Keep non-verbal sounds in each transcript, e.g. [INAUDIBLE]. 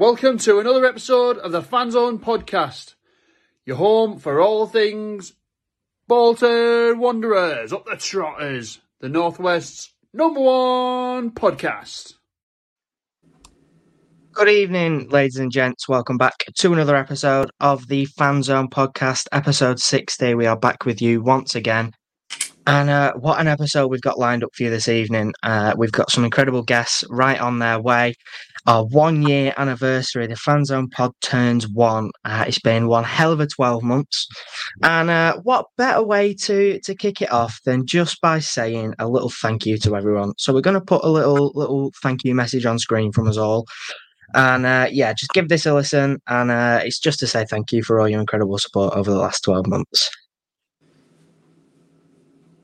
Welcome to another episode of the Fanzone podcast. Your home for all things Bolton Wanderers, up the Trotters, the Northwest's number one podcast. Good evening, ladies and gents. Welcome back to another episode of the Fanzone podcast, episode 60. We are back with you once again. And what an episode we've got lined up for you this evening. Uh, we've got some incredible guests right on their way. Our one year anniversary, the Fanzone pod turns one. Uh, it's been one hell of a 12 months. And what better way to, to kick it off than just by saying a little thank you to everyone? So we're going to put a little little thank you message on screen from us all. And uh, yeah, just give this a listen. And uh, it's just to say thank you for all your incredible support over the last 12 months.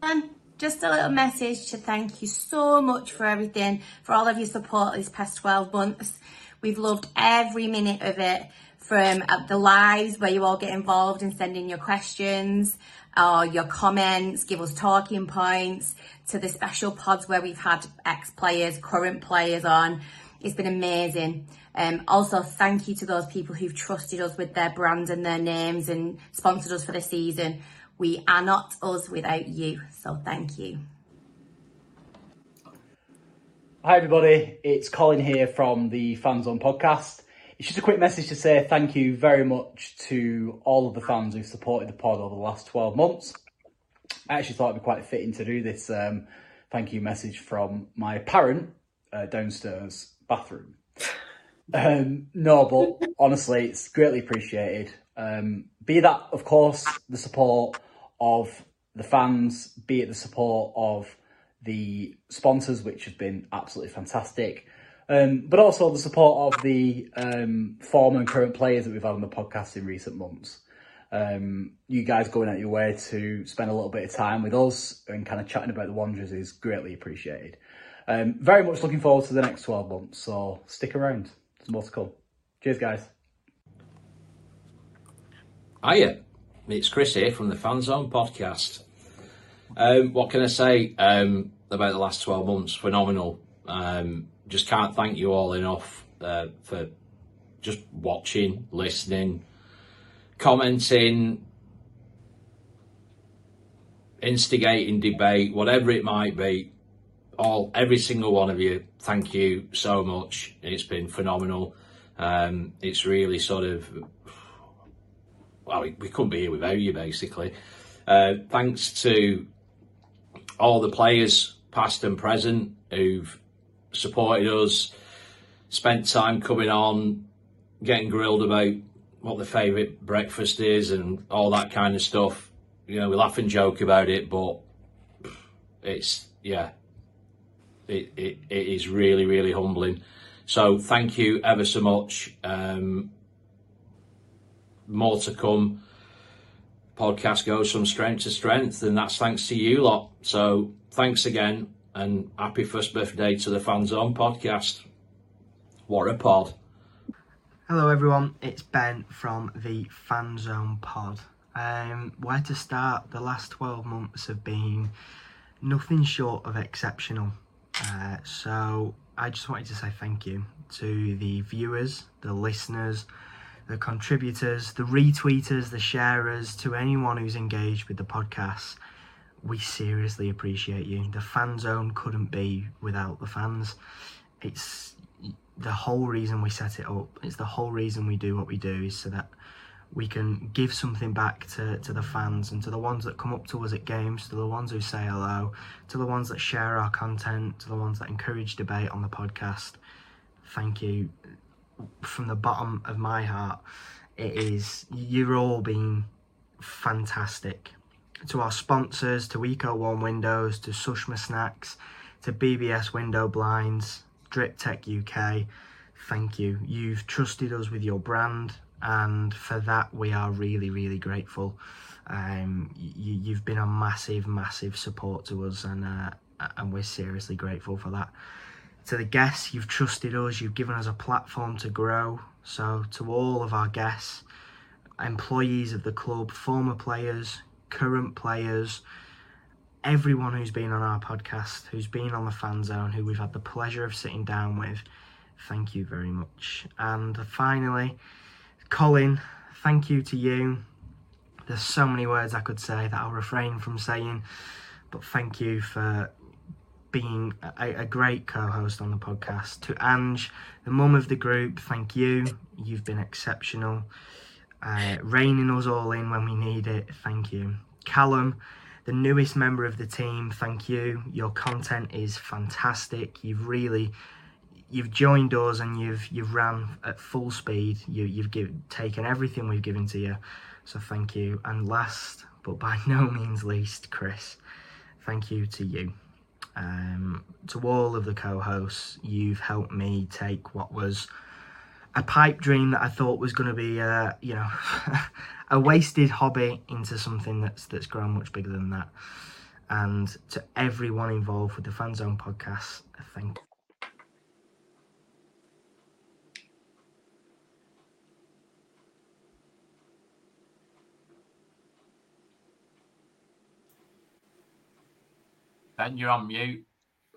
And just a little message to thank you so much for everything, for all of your support these past 12 months. We've loved every minute of it from uh, the lives where you all get involved in sending your questions or your comments, give us talking points, to the special pods where we've had ex players, current players on. It's been amazing. Um, also, thank you to those people who've trusted us with their brands and their names and sponsored us for the season. We are not us without you. So thank you. Hi everybody, it's Colin here from the Fanzone podcast. It's just a quick message to say thank you very much to all of the fans who've supported the pod over the last 12 months. I actually thought it'd be quite fitting to do this um, thank you message from my parent uh, downstairs bathroom. Um, no, but honestly, it's greatly appreciated. Um, be that, of course, the support of the fans, be it the support of the sponsors, which has been absolutely fantastic, um, but also the support of the um, former and current players that we've had on the podcast in recent months. Um, you guys going out your way to spend a little bit of time with us and kind of chatting about the Wanderers is greatly appreciated. Um, very much looking forward to the next 12 months, so stick around. There's more to come. Cheers, guys. Hiya, it's Chris here from the Fanzone podcast. Um, what can I say um, about the last 12 months? Phenomenal. Um, just can't thank you all enough uh, for just watching, listening, commenting, instigating debate, whatever it might be. All, every single one of you, thank you so much. It's been phenomenal. Um, it's really sort of well, we, we couldn't be here without you, basically. Uh, thanks to all the players, past and present, who've supported us, spent time coming on, getting grilled about what their favourite breakfast is and all that kind of stuff. You know, we laugh and joke about it, but it's, yeah, it, it, it is really, really humbling. So thank you ever so much. Um, more to come. Podcast goes from strength to strength, and that's thanks to you lot. So thanks again, and happy first birthday to the Fanzone podcast. What a pod! Hello, everyone. It's Ben from the Fanzone Pod. Um, where to start? The last 12 months have been nothing short of exceptional. Uh, so, I just wanted to say thank you to the viewers, the listeners, the contributors, the retweeters, the sharers, to anyone who's engaged with the podcast. We seriously appreciate you. The fan zone couldn't be without the fans. It's the whole reason we set it up. It's the whole reason we do what we do is so that we can give something back to, to the fans and to the ones that come up to us at games, to the ones who say hello, to the ones that share our content, to the ones that encourage debate on the podcast. Thank you from the bottom of my heart, it is you're all being fantastic. To our sponsors, to Eco One Windows, to Sushma Snacks, to BBS Window Blinds, Drip Tech UK, thank you. You've trusted us with your brand, and for that we are really, really grateful. Um, you, you've been a massive, massive support to us, and uh, and we're seriously grateful for that to the guests, you've trusted us, you've given us a platform to grow. So, to all of our guests, employees of the club, former players, current players, everyone who's been on our podcast, who's been on the fan zone, who we've had the pleasure of sitting down with, Thank you very much. And finally, Colin, thank you to you. There's so many words I could say that I'll refrain from saying, but thank you for being a, a great co-host on the podcast. To Ange, the mum of the group, thank you. You've been exceptional. Uh, reining us all in when we need it, thank you. Callum, the newest member of the team, thank you. Your content is fantastic. You've really you've joined us and you've you've ran at full speed. You you've give, taken everything we've given to you. So thank you. And last but by [LAUGHS] no means least, Chris, thank you to you. Um, to all of the co-hosts, you've helped me take what was a pipe dream that I thought was going to be, uh, you know, [LAUGHS] a wasted hobby into something that's that's grown much bigger than that. And to everyone involved with the Fanzone podcast, thank you. Ben, you're on mute.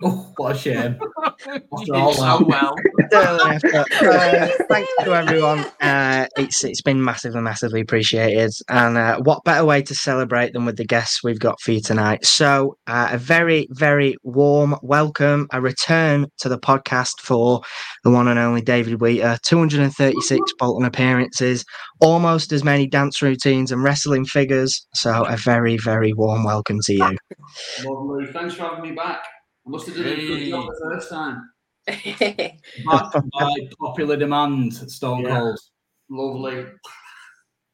Oh, what a shame. [LAUGHS] you did all so that. well. [LAUGHS] uh, [LAUGHS] thanks to everyone. Uh, it's it's been massively, massively appreciated. And uh, what better way to celebrate than with the guests we've got for you tonight? So uh, a very, very warm welcome, a return to the podcast for the one and only David Wheater. 236 Bolton appearances, almost as many dance routines and wrestling figures. So a very, very warm welcome to you. Lovely. Thanks for having me back. I must have done a good job the first time. [LAUGHS] Back [LAUGHS] by popular demand, Stone Yeah. Cold. Lovely.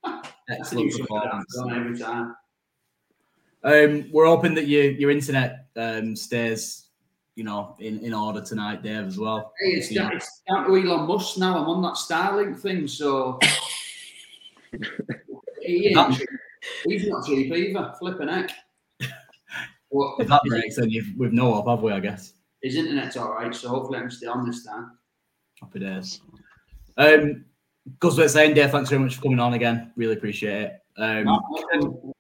[LAUGHS] Excellent That's performance. done every time. Um, we're hoping that your your internet um, stays, you know, in, in order tonight, Dave, as well. Hey, it's, down, it's down to Elon Musk now. I'm on that Starlink thing, so he ain't That- he's not cheap either. Flipping heck. But If that breaks, then you've, we've no hope, have we? I guess. his internet's all right, so hopefully I can stay on this time. Happy days. Um, goes without saying, Dave, thanks very much for coming on again. Really appreciate it. Um,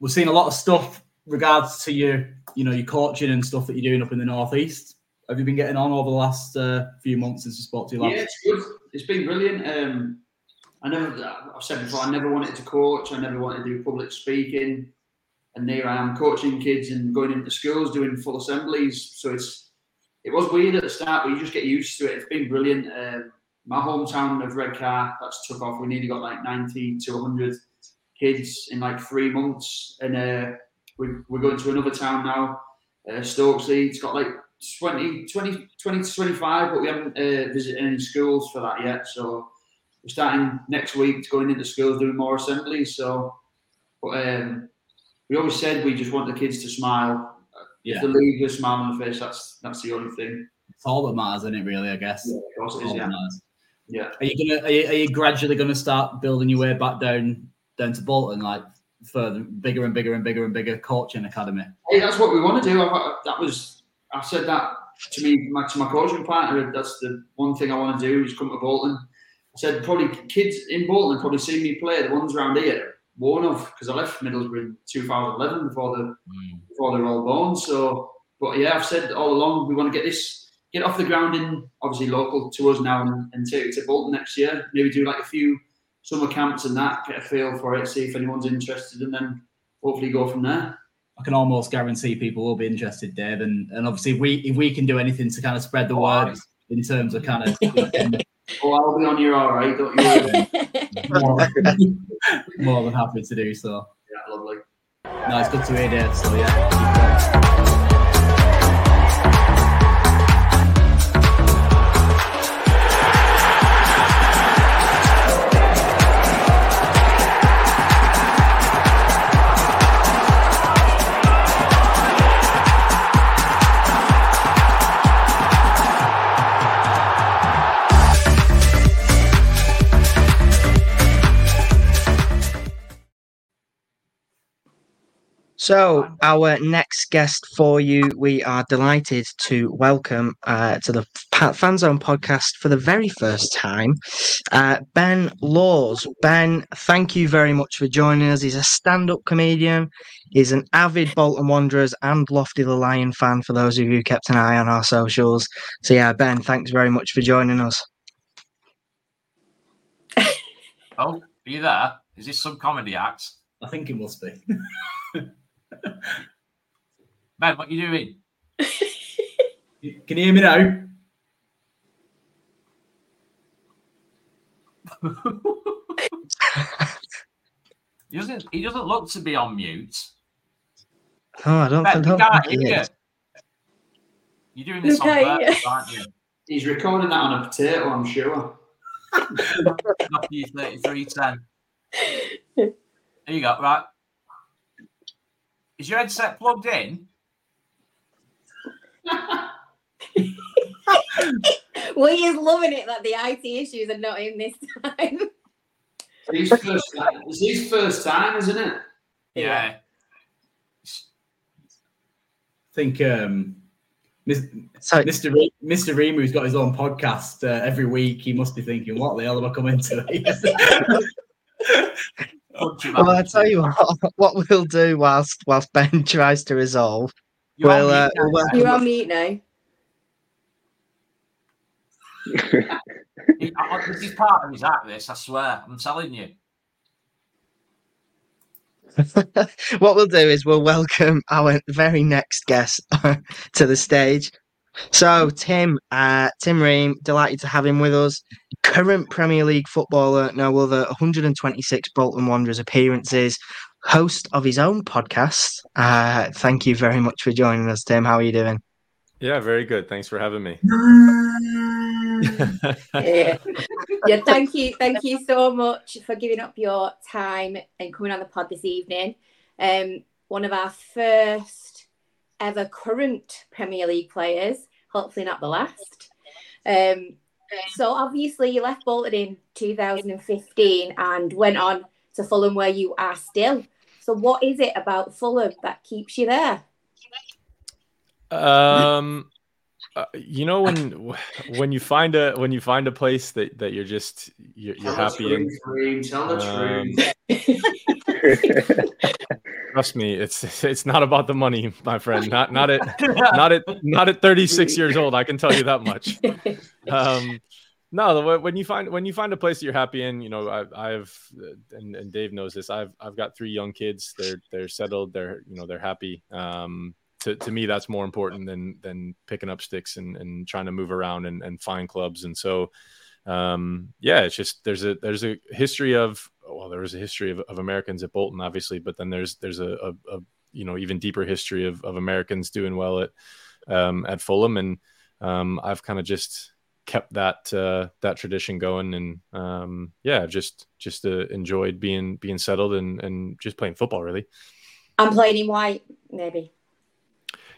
we're seeing a lot of stuff regards to your, you know, your coaching and stuff that you're doing up in the northeast. Have you been getting on over the last uh, few months since we spoke to you last? Yeah, it's good. It's been brilliant. Um, I never, I've said before, I never wanted to coach. I never wanted to do public speaking. And there I am coaching kids and going into schools doing full assemblies. So it's, it was weird at the start, but you just get used to it. It's been brilliant. Um, my hometown of Redcar, that's took off. We nearly got like 90 to 100 kids in like three months. And uh, we, we're going to another town now, uh, Stokesley. It's got like 20, 20, 20 to 25, but we haven't uh, visited any schools for that yet. So we're starting next week to going into schools doing more assemblies. So, but um, we always said we just want the kids to smile. Yeah. If they leave with a smile on the face, that's that's the only thing. It's all that matters, isn't it? Really, I guess. Yeah, of course it is, yeah. matters. Yeah. Are you gonna? Are you, are you gradually gonna start building your way back down down to Bolton, like further, bigger and bigger and bigger and bigger coaching academy? Hey, that's what we want to do. I, that was I said that to me, my, to my coaching partner. That's the one thing I want to do is come to Bolton. I said probably kids in Bolton have probably seen me play. The ones around here worn off because I left Middlesbrough in 2011 before the before they were all born. So, but yeah, I've said all along we want to get this get off the ground in obviously local to us now and, and take it to Bolton next year. Maybe do like a few summer camps and that, get a feel for it, see if anyone's interested, and then hopefully go from there. I can almost guarantee people will be interested, Dave. And, and obviously, if we if we can do anything to kind of spread the oh, word in terms of kind of [LAUGHS] Oh, I'll be on your all right, don't you more, [LAUGHS] more than happy to do so. yeah, lovely. No, it's good to hear, that. So yeah, So, our next guest for you, we are delighted to welcome uh, to the Fanzone podcast for the very first time, uh, Ben Lawes. Ben, thank you very much for joining us. He's a stand up comedian, he's an avid Bolton Wanderers and Lofty the Lion fan, for those of you who kept an eye on our socials. So, yeah, Ben, thanks very much for joining us. Oh, are you there? Is this some comedy act? I think it must be. [LAUGHS] [LAUGHS] Ben, what are you doing? Can you hear me now? he doesn't. He doesn't look to be on mute. Oh, I don't, Ben, I don't can't think he hear you. is. You're doing this Okay, on purpose, aren't you? He's recording that on a potato, I'm sure. [LAUGHS] Nokia thirty-three ten. There you go. Right. Is your headset plugged in? [LAUGHS] We is loving it that the IT issues are not in this time. It's his first time, it's his first time, isn't it? Yeah. I think um, Mis- Mr. Re- Mr. Ream, who's got his own podcast uh, every week, he must be thinking, "What the hell am I coming into?" [LAUGHS] [LAUGHS] Punch him well, out. I tell you what, [LAUGHS] what we'll do whilst whilst Ben [LAUGHS] tries to resolve, You're on we'll, uh, mute now. we'll You're on mute now. This is part of his act. This, I swear. I'm telling you. [LAUGHS] what we'll do is we'll welcome our very next guest to the stage. So, Tim, uh, Tim Ream, delighted to have him with us. Current Premier League footballer, no other 126 Bolton Wanderers appearances, host of his own podcast. Uh, thank you very much for joining us, Tim. How are you doing? Yeah, very good. Thanks for having me. [LAUGHS] yeah. yeah, thank you, thank you so much for giving up your time and coming on the pod this evening. Um, one of our first ever current Premier League players, hopefully not the last. Um, so obviously you left Bolton in 2015 and went on to Fulham where you are still. So what is it about Fulham that keeps you there? um, uh, you know when when you find a when you find a place that that you're just you're, you're happy in. truth, Tell the Um, truth. [LAUGHS] Trust me, it's it's not about the money, my friend. Not not at not at not at 36 years old. I can tell you that much. um no when you find when you find a place that you're happy in you know I, i've and, and dave knows this i've i've got three young kids they're they're settled they're you know they're happy um to, to me that's more important than than picking up sticks and, and trying to move around and, and find clubs. And so um yeah it's just there's a there's a history of well there was a history of, of americans at bolton obviously but then there's there's a, a, a you know even deeper history of, of americans doing well at um at fulham. And um i've kind of just kept that uh, that tradition going. And um, yeah just just uh, enjoyed being being settled and and just playing football really. I'm playing in white, maybe.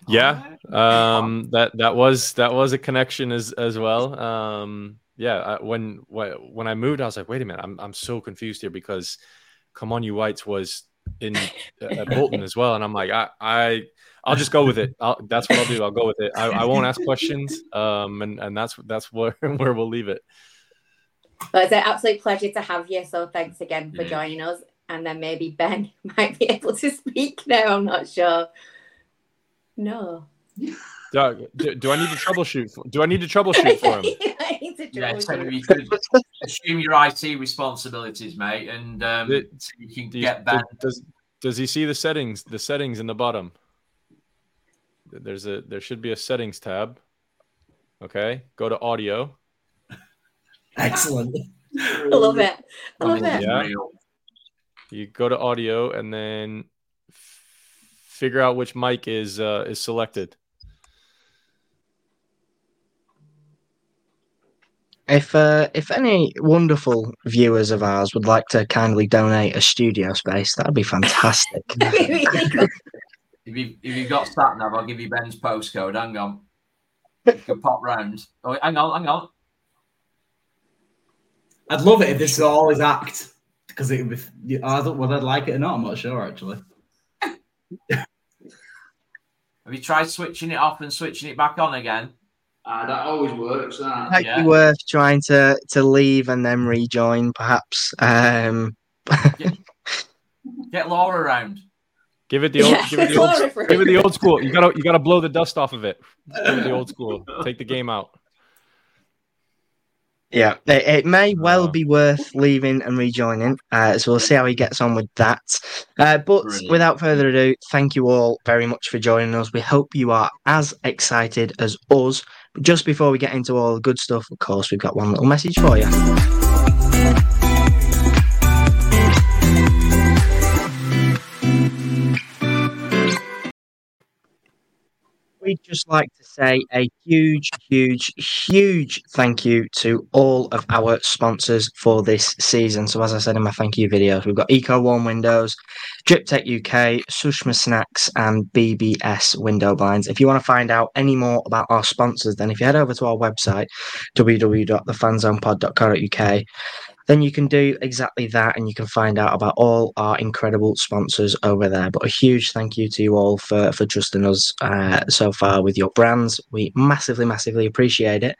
Yeah um that that was that was a connection as as well um yeah I, when when i moved i was like wait a minute i'm, I'm so confused here because come on you whites was in at bolton as well and i'm like i i I'll just go with it. I'll, that's what I'll do. I'll go with it. I, I won't ask questions, um, and and that's that's where [LAUGHS] where we'll leave it. But it's an absolute pleasure to have you. So thanks again for joining us. And then maybe Ben [LAUGHS] might be able to speak now. I'm not sure. No. Doug, do, do I need to troubleshoot? For, do I need to [LAUGHS] troubleshoot for him? I need to Yeah, trouble so you. you could assume your IT responsibilities, mate, and um, The- so you can Do get Ben. does, does he see the settings? The settings in the bottom. There's a there should be a settings tab. Okay, go to audio. Excellent. I love it. I love This it. is Yeah. You go to audio and then f- figure out which mic is uh, is selected. If uh, if any wonderful viewers of ours would like to kindly donate a studio space, that'd be fantastic. [LAUGHS] If you if you've got sat nav, I'll give you Ben's postcode. Hang on. You can pop round. Oh, hang on, hang on. I'd love it if this is all his act because it would. I don't whether I'd like it or not. I'm not sure actually. Have you tried switching it off and switching it back on again? Ah, that always works. That. Might Yeah. be worth trying to to leave and then rejoin, perhaps. Um, Get Laura around. Give it the old, Yeah, give it the old, give it the [LAUGHS] old school. You gotta, you gotta blow the dust off of it. Give it the old school. Take the game out. Yeah, it, it may well be worth leaving and rejoining. Uh, so we'll see how he gets on with that. Uh, but Brilliant. without further ado, thank you all very much for joining us. We hope you are as excited as us. But just before we get into all the good stuff, of course, we've got one little message for you. We'd just like to say a huge, huge, huge thank you to all of our sponsors for this season. So, as I said in my thank you videos, we've got Eco Warm Windows, Drip Tech UK, Sushma Snacks, and BBS Window Blinds. If you want to find out any more about our sponsors, then if you head over to our website, www.thefanzonepod.co.uk, then you can do exactly that and you can find out about all our incredible sponsors over there. But a huge thank you to you all for, for trusting us uh, so far with your brands. We massively, massively appreciate it.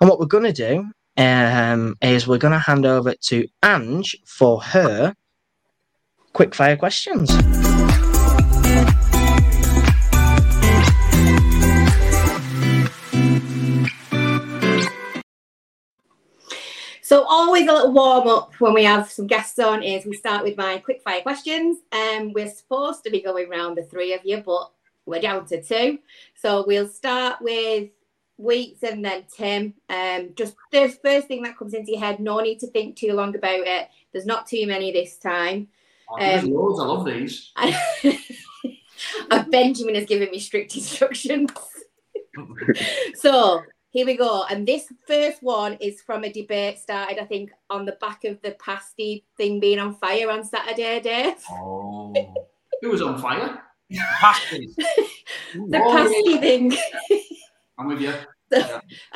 And what we're going to do um, is we're going to hand over to Ange for her quick fire questions. So always a little warm up when we have some guests on is we start with my quick fire questions. Um, we're supposed to be going round the three of you, but we're down to two. So we'll start with Wheats and then Tim. Um, just the first thing that comes into your head. No need to think too long about it. There's not too many this time. Oh, Um, loads. I love these. [LAUGHS] Uh, Benjamin has given me strict instructions. [LAUGHS] so here we go. And this first one is from a debate started, I think, on the back of the pasty thing being on fire on Saturday, Dave. Oh. Who was on fire? [LAUGHS] Pasties. [LAUGHS] The Oh, pasty yeah. thing. I'm with you. [LAUGHS] and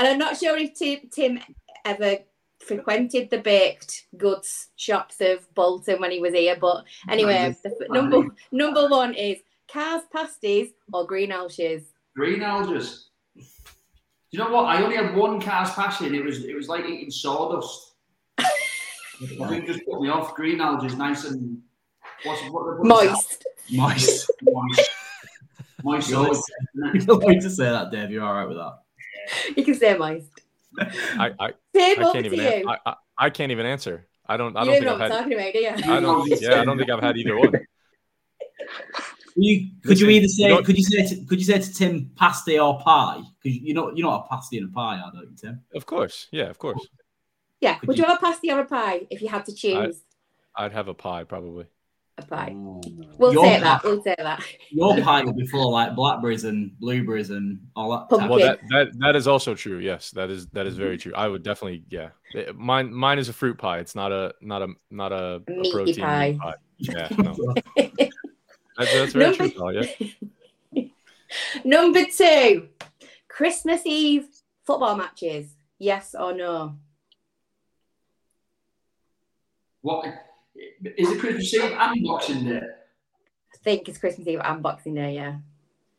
I'm not sure if Tim, Tim ever frequented the baked goods shops of Bolton when he was here. But anyway, the f- number number one is Carr's pasties or Greenhalghs. Green algaes. Do you know what? I only had one Carr's pasty and it was it was like eating sawdust. I think it just put me off. Greenhalgh is nice and what's what, what is Moist. Moist. that? Moist. Moist. You're always, isn't it? Allowed to say that, Dave. You're all right with that. You can say moist. I, I, Tim, I over can't to even. you. An- I, I, I can't even answer. I don't. I you don't think know I've what I'm had. talking about, do you? I don't. Yeah, I don't think I've had either one. [LAUGHS] You, could you either say don't- could you say to, could you say to Tim pasty or pie? Because you know you're not a pasty and a pie are, don't you, Tim? Of course. Yeah, of course. Yeah. Could Would you you- have a pasty or a pie if you had to choose I'd have a pie probably. a pie? Ooh. We'll Your say that. We'll say that. Your [LAUGHS] pie will be full of like blackberries and blueberries and all that. Pumpkin. Well, that, that that is also true. Yes, that is that is very mm-hmm. true. I would definitely. Yeah, It- mine mine is a fruit pie. It's not a not a not a, a Meaty protein pie. pie. [LAUGHS] Yeah, no. That's, that's very Number- true, Paul, [LAUGHS] Yeah. Number two, Christmas Eve football matches. Yes or no? What is it? Christmas Eve and Boxing Day? I think it's Christmas Eve and Boxing Day. Yeah.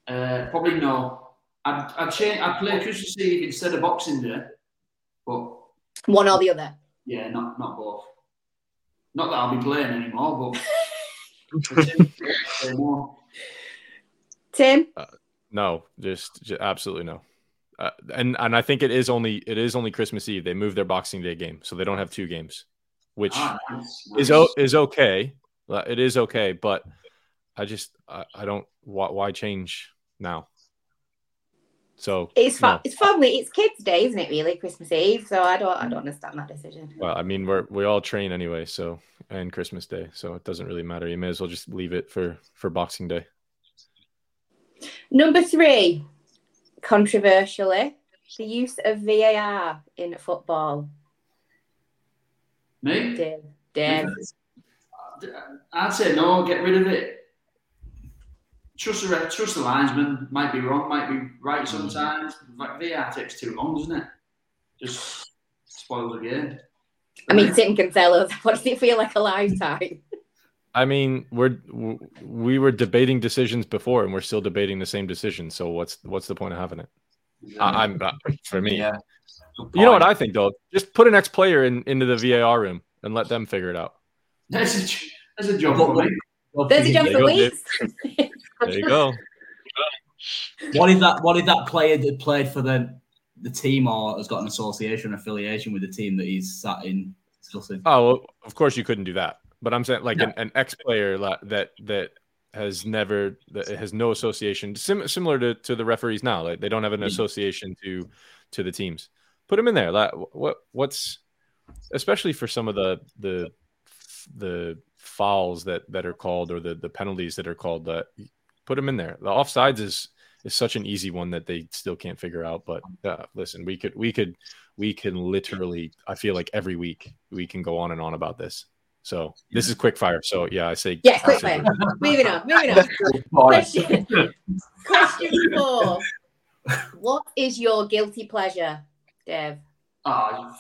Uh, probably no. I'd, I'd change. I'd play Christmas Eve instead of Boxing Day, but One or the other. yeah, not not both. Not that I'll be playing anymore, but play [LAUGHS] more. Tim. No, just, just absolutely no. Uh, and and I think it is only it is only Christmas Eve. They moved their Boxing Day game, so they don't have two games, which Ah, nice, is o- is okay. Uh, It is okay, but I just I, I don't why, why change now. So It's fa- no. it's family. It's kids' day, isn't it? Really, Christmas Eve. So I don't I don't understand that decision. Well, I mean, we're we all train anyway, so and Christmas Day, so it doesn't really matter. You may as well just leave it for for Boxing Day. Number three, controversially, the use of VAR in football. Me? Dave. Dave. I'd say no. Get rid of it. Trust the ref, trust the linesman. Might be wrong, might be right sometimes. Like VAR takes too long, doesn't it? Just spoils the game. I mean, Tim can tell us. [LAUGHS] What does it feel like a lifetime? I mean, we're we were debating decisions before, and we're still debating the same decision. So what's what's the point of having it? I, I'm uh, for me. Yeah. You know what. I think though? Just put an ex player in into the VAR room and let them figure it out. That's a, there's a job for me. There's a job for you Wheats. [LAUGHS] There you go. What if that? What if that player that played for the the team or has got an association affiliation with the team that he's sat in discussing? Oh, well, of course you couldn't do that. But I'm saying like an, an ex player that that has never that has no association sim- similar to, to the referees now. Like they don't have an association to to the teams. Put them in there. Like, what what's especially for some of the the the fouls that that are called or the the penalties that are called. That put them in there. The offsides is is such an easy one that they still can't figure out. But uh, listen, we could we could we can literally. I feel like every week we can go on and on about this. So this is quick fire. So yeah, I say Yeah, I quick say- fire. Moving on, moving on. Question, question four. What is your guilty pleasure, Dave? Ah,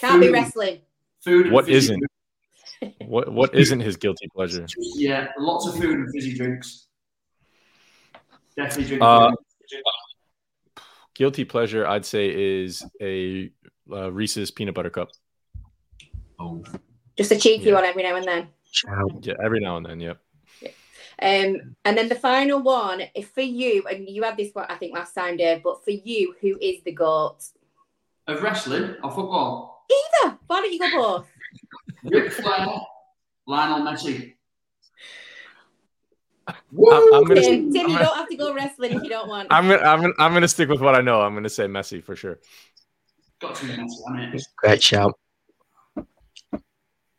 Can't be wrestling. Food. and What fizzy isn't? What what isn't his guilty pleasure? Yeah, lots of food and fizzy drinks. Definitely drink. Uh. Guilty pleasure, I'd say, is a uh, Reese's peanut butter cup. Oh, Just a cheeky Yeah. one every now and then. Yeah, every now and then. Yep. Um, and then the final one, if for you, and you had this one, I think last time, Dave, but for you, who is the goat? Of wrestling or football? Either. Why don't you go both? Ric Flair, Lionel Messi. I'm, I'm gonna. Tim, Tim, I'm you gonna- don't have to go wrestling if you don't want. I'm gonna, I'm gonna, I'm gonna stick with what I know. I'm gonna say Messi for sure. Got to be Messi, I mean, Great shout.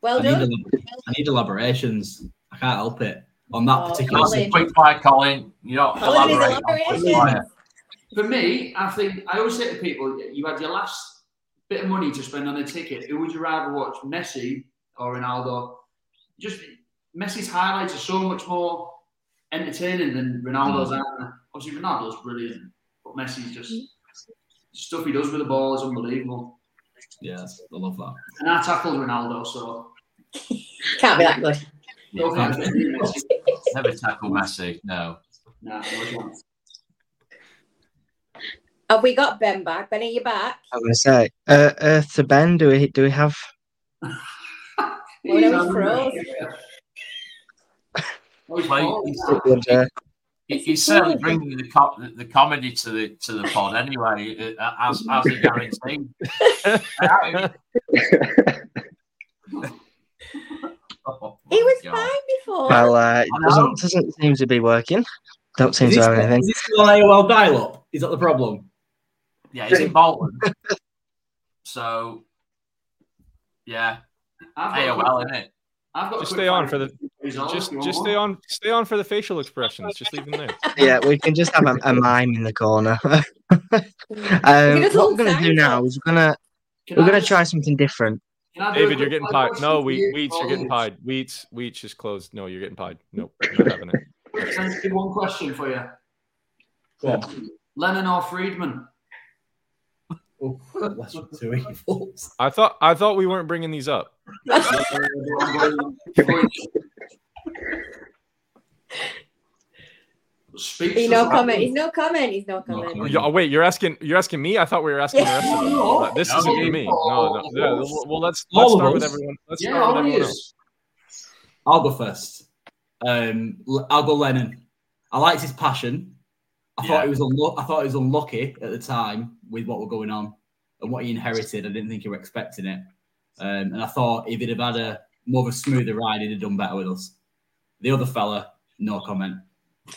Well I need, done. elab- I need elaborations. I can't help it on that Oh, particular. Colin. That's quick fire, Colin. You don't Colin elaborate. on quick elaboration. fire. For me, I think I always say to people, you had your last bit of money to spend on a ticket. Who would you rather watch, Messi or Ronaldo? Just Messi's highlights are so much more entertaining than Ronaldo's. Hmm. aren't they? Obviously, Ronaldo's brilliant, but Messi's just hmm. stuff he does with the ball is unbelievable. Yes, I love that. And I tackled Ronaldo, so Can't be that good. don't think it's better than Messi. [LAUGHS] Never tackle Messi. No. Nah, no chance. Have we got Ben back? Ben, are you back? I'm gonna say, uh, Earth to Ben. Do we do we have? [LAUGHS] Oh, no, he's froze. He's Well, falling he's- now. Would, uh, He- He's certainly bringing the, co- the, the comedy to the to the pod anyway, uh, as as a guarantee. Oh, He was God. fine before. well, uh, it doesn't doesn't seem to be working. Don't seem Is to this, have anything. is this still on AOL dial up? Is that the problem? Yeah, he's in Bolton. [LAUGHS] so, yeah, I've got a AOL, quick- isn't it? I've got a Just stay on for the. Result, Just if you want just stay on. Stay on for the facial expressions. Just leave them there. [LAUGHS] Yeah, we can just have a, a mime in the corner. [LAUGHS] um, what we're gonna do now is we're gonna Can we're I gonna just- try something different. can I do a David, you're getting pied. No, we, for you? Wheats, you're getting pied. Wheats, Wheats is closed. No, you're getting pied. Nope, not having it. Can I one question for you? Go on. Lennon or Freedman? Oh, that's two evils. I thought I thought we weren't bringing these up. [LAUGHS] I'm going- I'm going- Speechless. He's no comment. He's no comment. He's no comment. comment. Oh, wait, you're asking you're asking me. I thought we were asking the rest of them. [LAUGHS] No. This No. isn't for me. No, no. yeah, well, well, let's let's start with everyone. Let's Yeah, start with everyone else. I'll go first. Um, L- I'll go Lennon. I liked his passion. I Yeah. thought he was unlu- I thought he was unlucky at the time with what were going on and what he inherited. I didn't think he were expecting it. Um, and I thought if he'd have had a more of a smoother ride, he'd have done better with us. The other fella, no comment. [LAUGHS]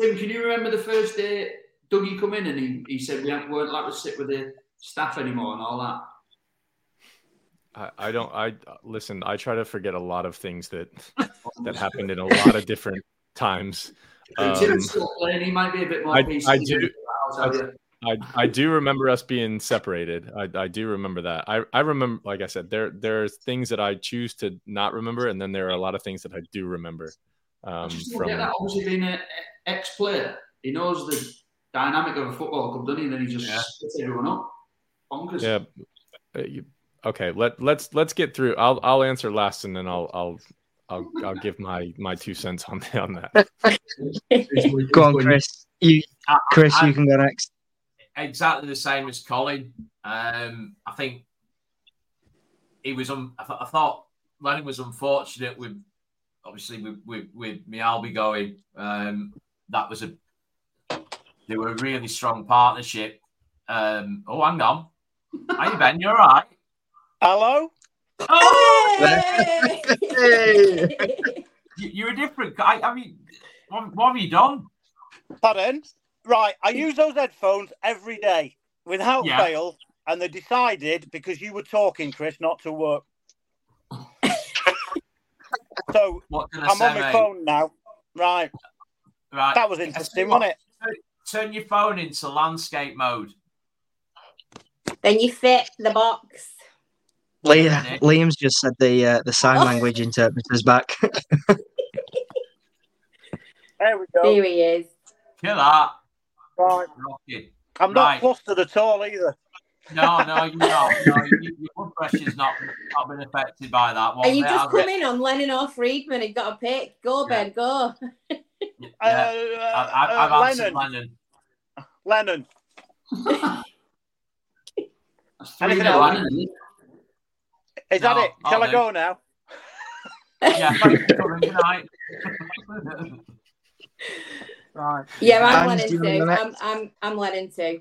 Tim, can you remember the first day Dougie come in and he, he said we weren't allowed to sit with the staff anymore and all that? I, I don't. I listen. I try to forget a lot of things that [LAUGHS] that happened in a lot of different times. Um, Tim's still playing. He might be a bit more I- I do- I'll tell you. I, I do remember us being separated. I, I do remember that. I, I remember, like I said, there there are things that I choose to not remember, and then there are a lot of things that I do remember. Um, just from that. Obviously, being an ex-player, he knows the dynamic of a football club, doesn't he? And then he just Yeah. splits everyone up. Bonkers. yeah, uh, okay, let let's let's get through. I'll I'll answer last, and then I'll I'll I'll I'll give my my two cents on on that. [LAUGHS] Go on, Chris. You, I- Chris, I- you can go next. Exactly the same as Colin. Um, I think he was. Un- I, th- I thought Lennon was unfortunate with obviously with with, with Mjällby going. Um, that was a they were a really strong partnership. Um, oh, hang on. Are you Ben? You're all right? Hello? Oh, [LAUGHS] you, you're a different guy. I mean, what, what have you done? Pardon? Right, I use those headphones every day without Yeah. fail, and they decided because you were talking, Chris, not to work. so What I I'm say, on my mate? phone now. Right, Right. that was interesting, wasn't it? Turn your phone into landscape mode. then you fit the box. Liam, Liam's just said the uh, the sign Oh. language interpreter's back. [LAUGHS] There we go. Here he is. Kill that. Right. Rocky. I'm not Right. flustered at all either. No, no, you're not. No, you, your blood pressure's not not been affected by that one. Are you mate. just I've re- come in on Lennon or Freedman and got a pick? Go, Ben, go. Yeah, Uh, I've, I've, I've uh, answered Lennon. Lennon. Lennon. Anything else? Lennon, isn't it? Is that it? Shall I I'll go now? Yeah, thanks for coming tonight. [LAUGHS] Right. Yeah, I'm Hans, Lennon you too. I'm, next? I'm, I'm Lennon too.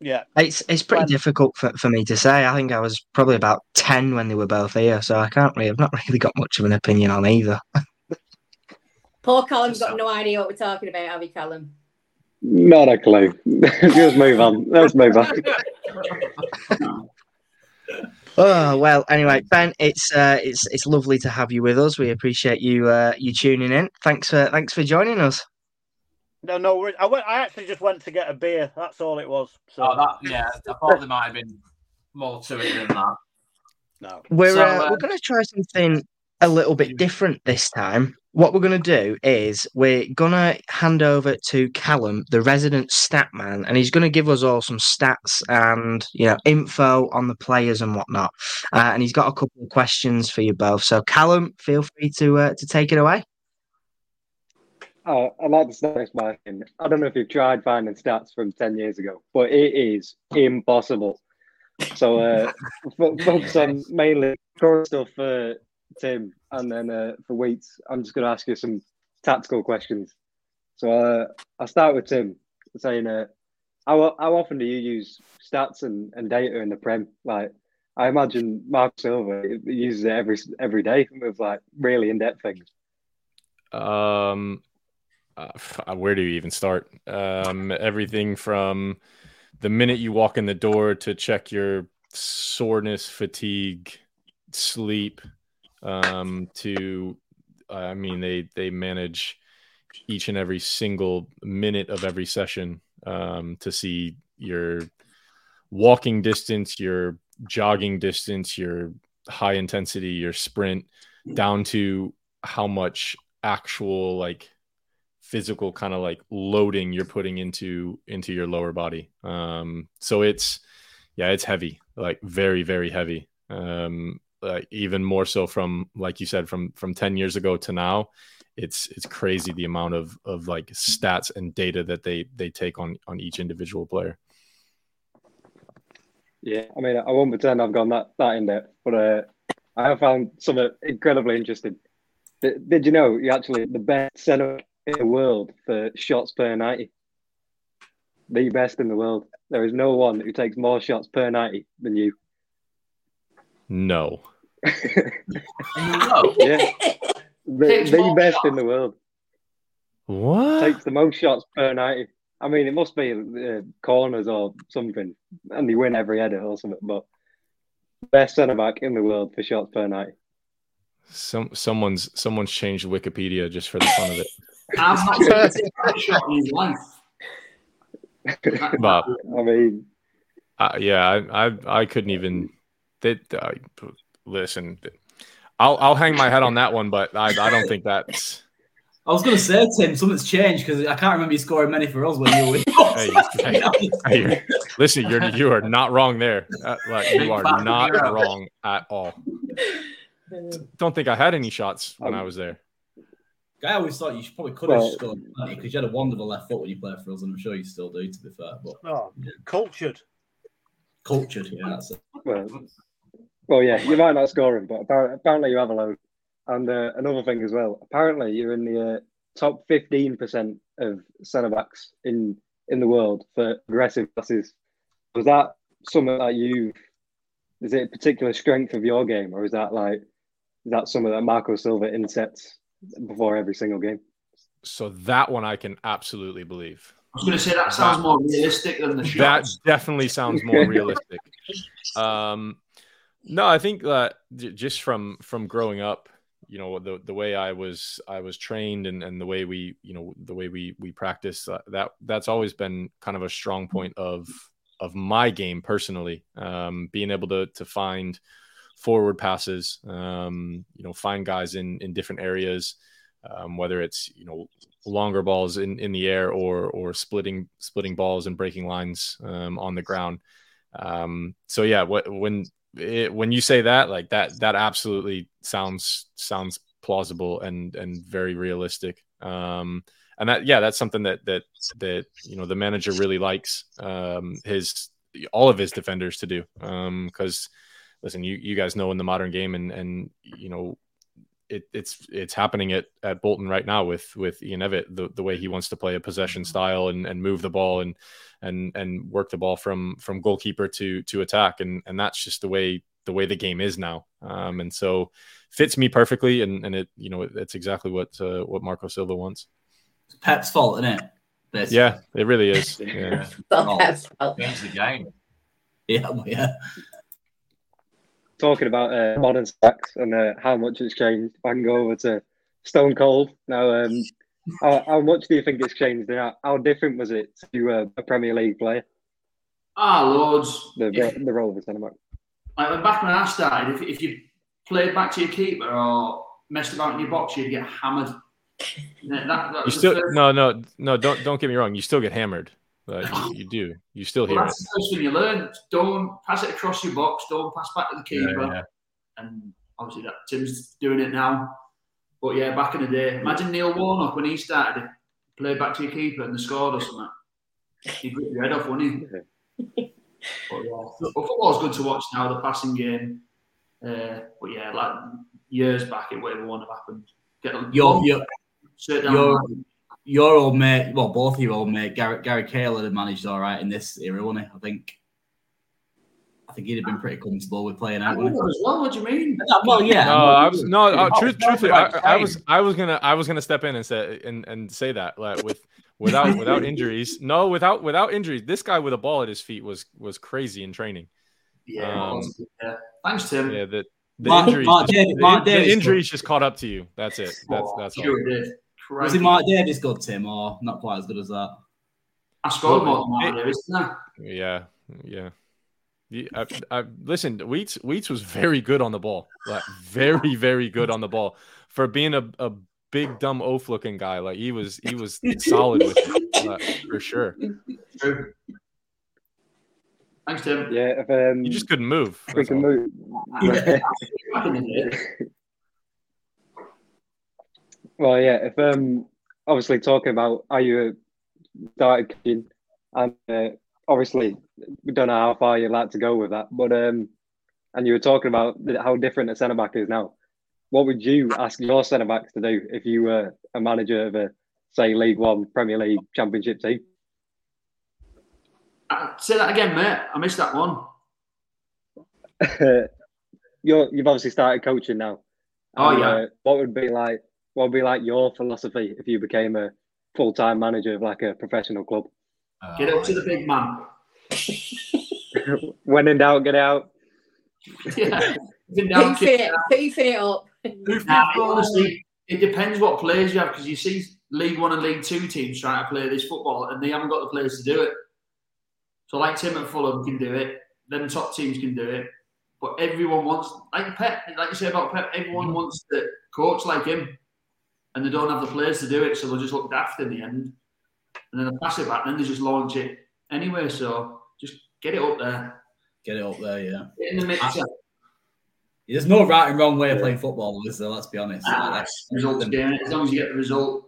Yeah. It's it's pretty Well- difficult for, for me to say. I think I was probably about ten when they were both here, so I can't really. I've not really got much of an opinion on either. [LAUGHS] Poor Callum's got no idea what we're talking about, have you, Callum? Not a clue. [LAUGHS] Just move on. Let's move on. [LAUGHS] Oh well. Anyway, Ben, it's uh, it's it's lovely to have you with us. We appreciate you uh, you tuning in. Thanks for thanks for joining us. No, no worries. I went. I actually just went to get a beer. That's all it was. So Oh, that, yeah, I thought there might have been more to it than that. no. We're So, uh, uh, we're going to try something a little bit different this time. What we're going to do is we're going to hand over to Callum, the resident stat man, and he's going to give us all some stats and you know info on the players and whatnot. Uh, and he's got a couple of questions for you both. So, Callum, feel free to uh, to take it away. Oh, I'd like the stats, saying, I don't know if you've tried finding stats from 10 years ago, but it is impossible. So uh, [LAUGHS] focus on mainly current stuff for Tim, and then uh, for Wheats, I'm just going to ask you some tactical questions. So uh, I'll start with Tim, saying, uh, how, how often do you use stats and, and data in the Prem? Like, I imagine Marco Silva uses it every every day with like really in depth things. Um, uh, where do you even start? Um, everything from the minute you walk in the door to check your soreness, fatigue, sleep, um, to I mean they they manage each and every single minute of every session um, to see your walking distance, your jogging distance, your high intensity, your sprint, down to how much actual like physical kind of like loading you're putting into into your lower body. Um, so it's yeah, it's heavy, like very very heavy. Um, like even more so from like you said from from 10 years ago to now it's it's crazy the amount of of like stats and data that they they take on on each individual player Yeah, I mean, I won't pretend I've gone that, that in depth, but uh, I have found something incredibly interesting. Did, did you know you're actually the best centre in the world for shots per 90? The best in the world. There is no one who takes more shots per 90 than you. No No. [LAUGHS] Yeah, the, the best shots. in the world. what Takes the most shots per 90. I mean, it must be uh, corners or something, and they win every header or something, but best centre back in the world for shots per 90. some someone's someone's changed wikipedia just for the fun of it [LAUGHS] I've not taken a shot in his life. but [LAUGHS] I mean, uh, yeah I, I i couldn't even that uh, listen i'll i'll hang my head on that one but i i don't think that's I was going to say, Tim, something's changed because I can't remember you scoring many for us when you were with Hey, hey, hey, listen, you're you are not wrong there. Uh, like, you are not wrong at all. Don't think I had any shots when I was there. I always thought you should probably could have Well- scored because you had a wonderful left foot when you played for us, and I'm sure you still do, to be fair. But Oh, cultured. cultured, yeah, that's it. Well, well, yeah, you might not score him, but apparently, apparently you have a load. And uh, another thing as well, apparently you're in the uh, top 15% of centre backs in, in the world for aggressive passes. Was that something that you, is it a particular strength of your game, or is that like, is that something that Marco Silva insets before every single game? So that one I can absolutely believe. I was going to say that sounds more realistic than the That definitely sounds more [LAUGHS] realistic. Um, no, I think that j- just from from growing up, you know, the the way I was I was trained and, and the way we you know the way we we practice uh, that that's always been kind of a strong point of of my game personally. Um, being able to to find forward passes, um, you know, find guys in in different areas, um, whether it's you know longer balls in, in the air or or splitting splitting balls and breaking lines um, on the ground. Um, so yeah, what, when it, when you say that, like that, that absolutely sounds sounds plausible and and very realistic. Um, and that yeah, that's something that that that you know the manager really likes um, his all of his defenders to do because listen, you you guys know in the modern game and and you know it, it's it's happening at, at Bolton right now with with Ian Evatt the, the way he wants to play a possession style and, and move the ball and and and work the ball from from goalkeeper to to attack and and that's just the way the way the game is now um, and so fits me perfectly and and it you know it, it's exactly what uh, what Marco Silva wants It's Pep's fault, isn't it? Basically. yeah it really is [LAUGHS] yeah Oh. Change the game. Yeah, yeah. Talking about uh, modern sex and uh, how much it's changed, if I can go over to Stone Cold now. Um, how, how much do you think it's changed? and How, how different was it to uh, a Premier League player? Ah, loads. The If- the role of a centre back. like back when I started, if, if you played back to your keeper or messed about in your box, you'd get hammered. [LAUGHS] That- that you still no no no don't don't get me wrong you still get hammered but you, [LAUGHS] you do you still Well, hear it that's the first thing you learn. Don't pass it across your box. Don't pass back to the keeper. yeah. And obviously, that Tim's doing it now. But yeah, back in the day, imagine Neil Warnock when he started it, played back to your keeper and they scored or something. He'd rip your head off, wouldn't he? [LAUGHS] but yeah, but football's good to watch now. The passing game. Uh, but yeah, like years back, it would have wouldn't have happened. Get a Your your down. your the line. Your old mate, well, both of your old mate, Gary Gary Cahill had managed all right in this era, wasn't he? I think. I think he'd have been pretty comfortable with playing out. would Wouldn't have as well. What do you mean? Well, yeah. No, I was no. Uh, [LAUGHS] truth, no, truthfully, I, I was I was gonna I was gonna step in and say and, and say that like with [LAUGHS] without without injuries. No, without without injuries. This guy with a ball at his feet was was crazy in training. Yeah, Um, yeah. Thanks, Tim. Yeah, the the Mark- injuries Mark just- Davies- the, Mark the injuries just caught up to you. That's it. That's Oh, that's all. sure did. Was he Crikey. Mark Davies good, Tim, or not quite as good as that? I scored more than Well, Mark Davies, didn't I? Yeah, yeah. You- I, I, listen, Wheats Wheats was very good on the ball, like very very good on the ball for being a, a big dumb oaf looking guy. Like he was he was solid with it uh, for sure. True. Thanks, Tim. Yeah, if um, You just couldn't move. we that's can all. move. [LAUGHS] [LAUGHS] Back in the day. Well, yeah, if um, obviously talking about how you started coaching, and uh, obviously we don't know how far you'd like to go with that, but um, and you were talking about how different a centre back is now. What would you ask your centre backs to do if you were a manager of a say League One, Premier League, Championship team? Uh, Say that again, mate. I missed that one. [LAUGHS] You're, you've obviously started coaching now. Oh, And, yeah. uh, what would be like? What would be like your philosophy if you became a full time manager of like a professional club? Get up to the big man. [LAUGHS] when in doubt, get out. Yeah. Down, Poofing it, poofing it up. Nah, honestly, it depends what players you have because you see League One and League Two teams trying to play this football and they haven't got the players to do it. So, like Tim at Fulham can do it, then top teams can do it, but everyone wants, like Pep, like you say about Pep, everyone mm. wants to coach like him, and they don't have the players to do it, so they'll just look daft in the end. And then they pass it back, and then they just launch it anyway. So just get it up there. Get it up there, yeah. Get in the mixer. There's no right and wrong way of playing football, is there? Let's be honest. Ah, Like, results game. As long as you get the result.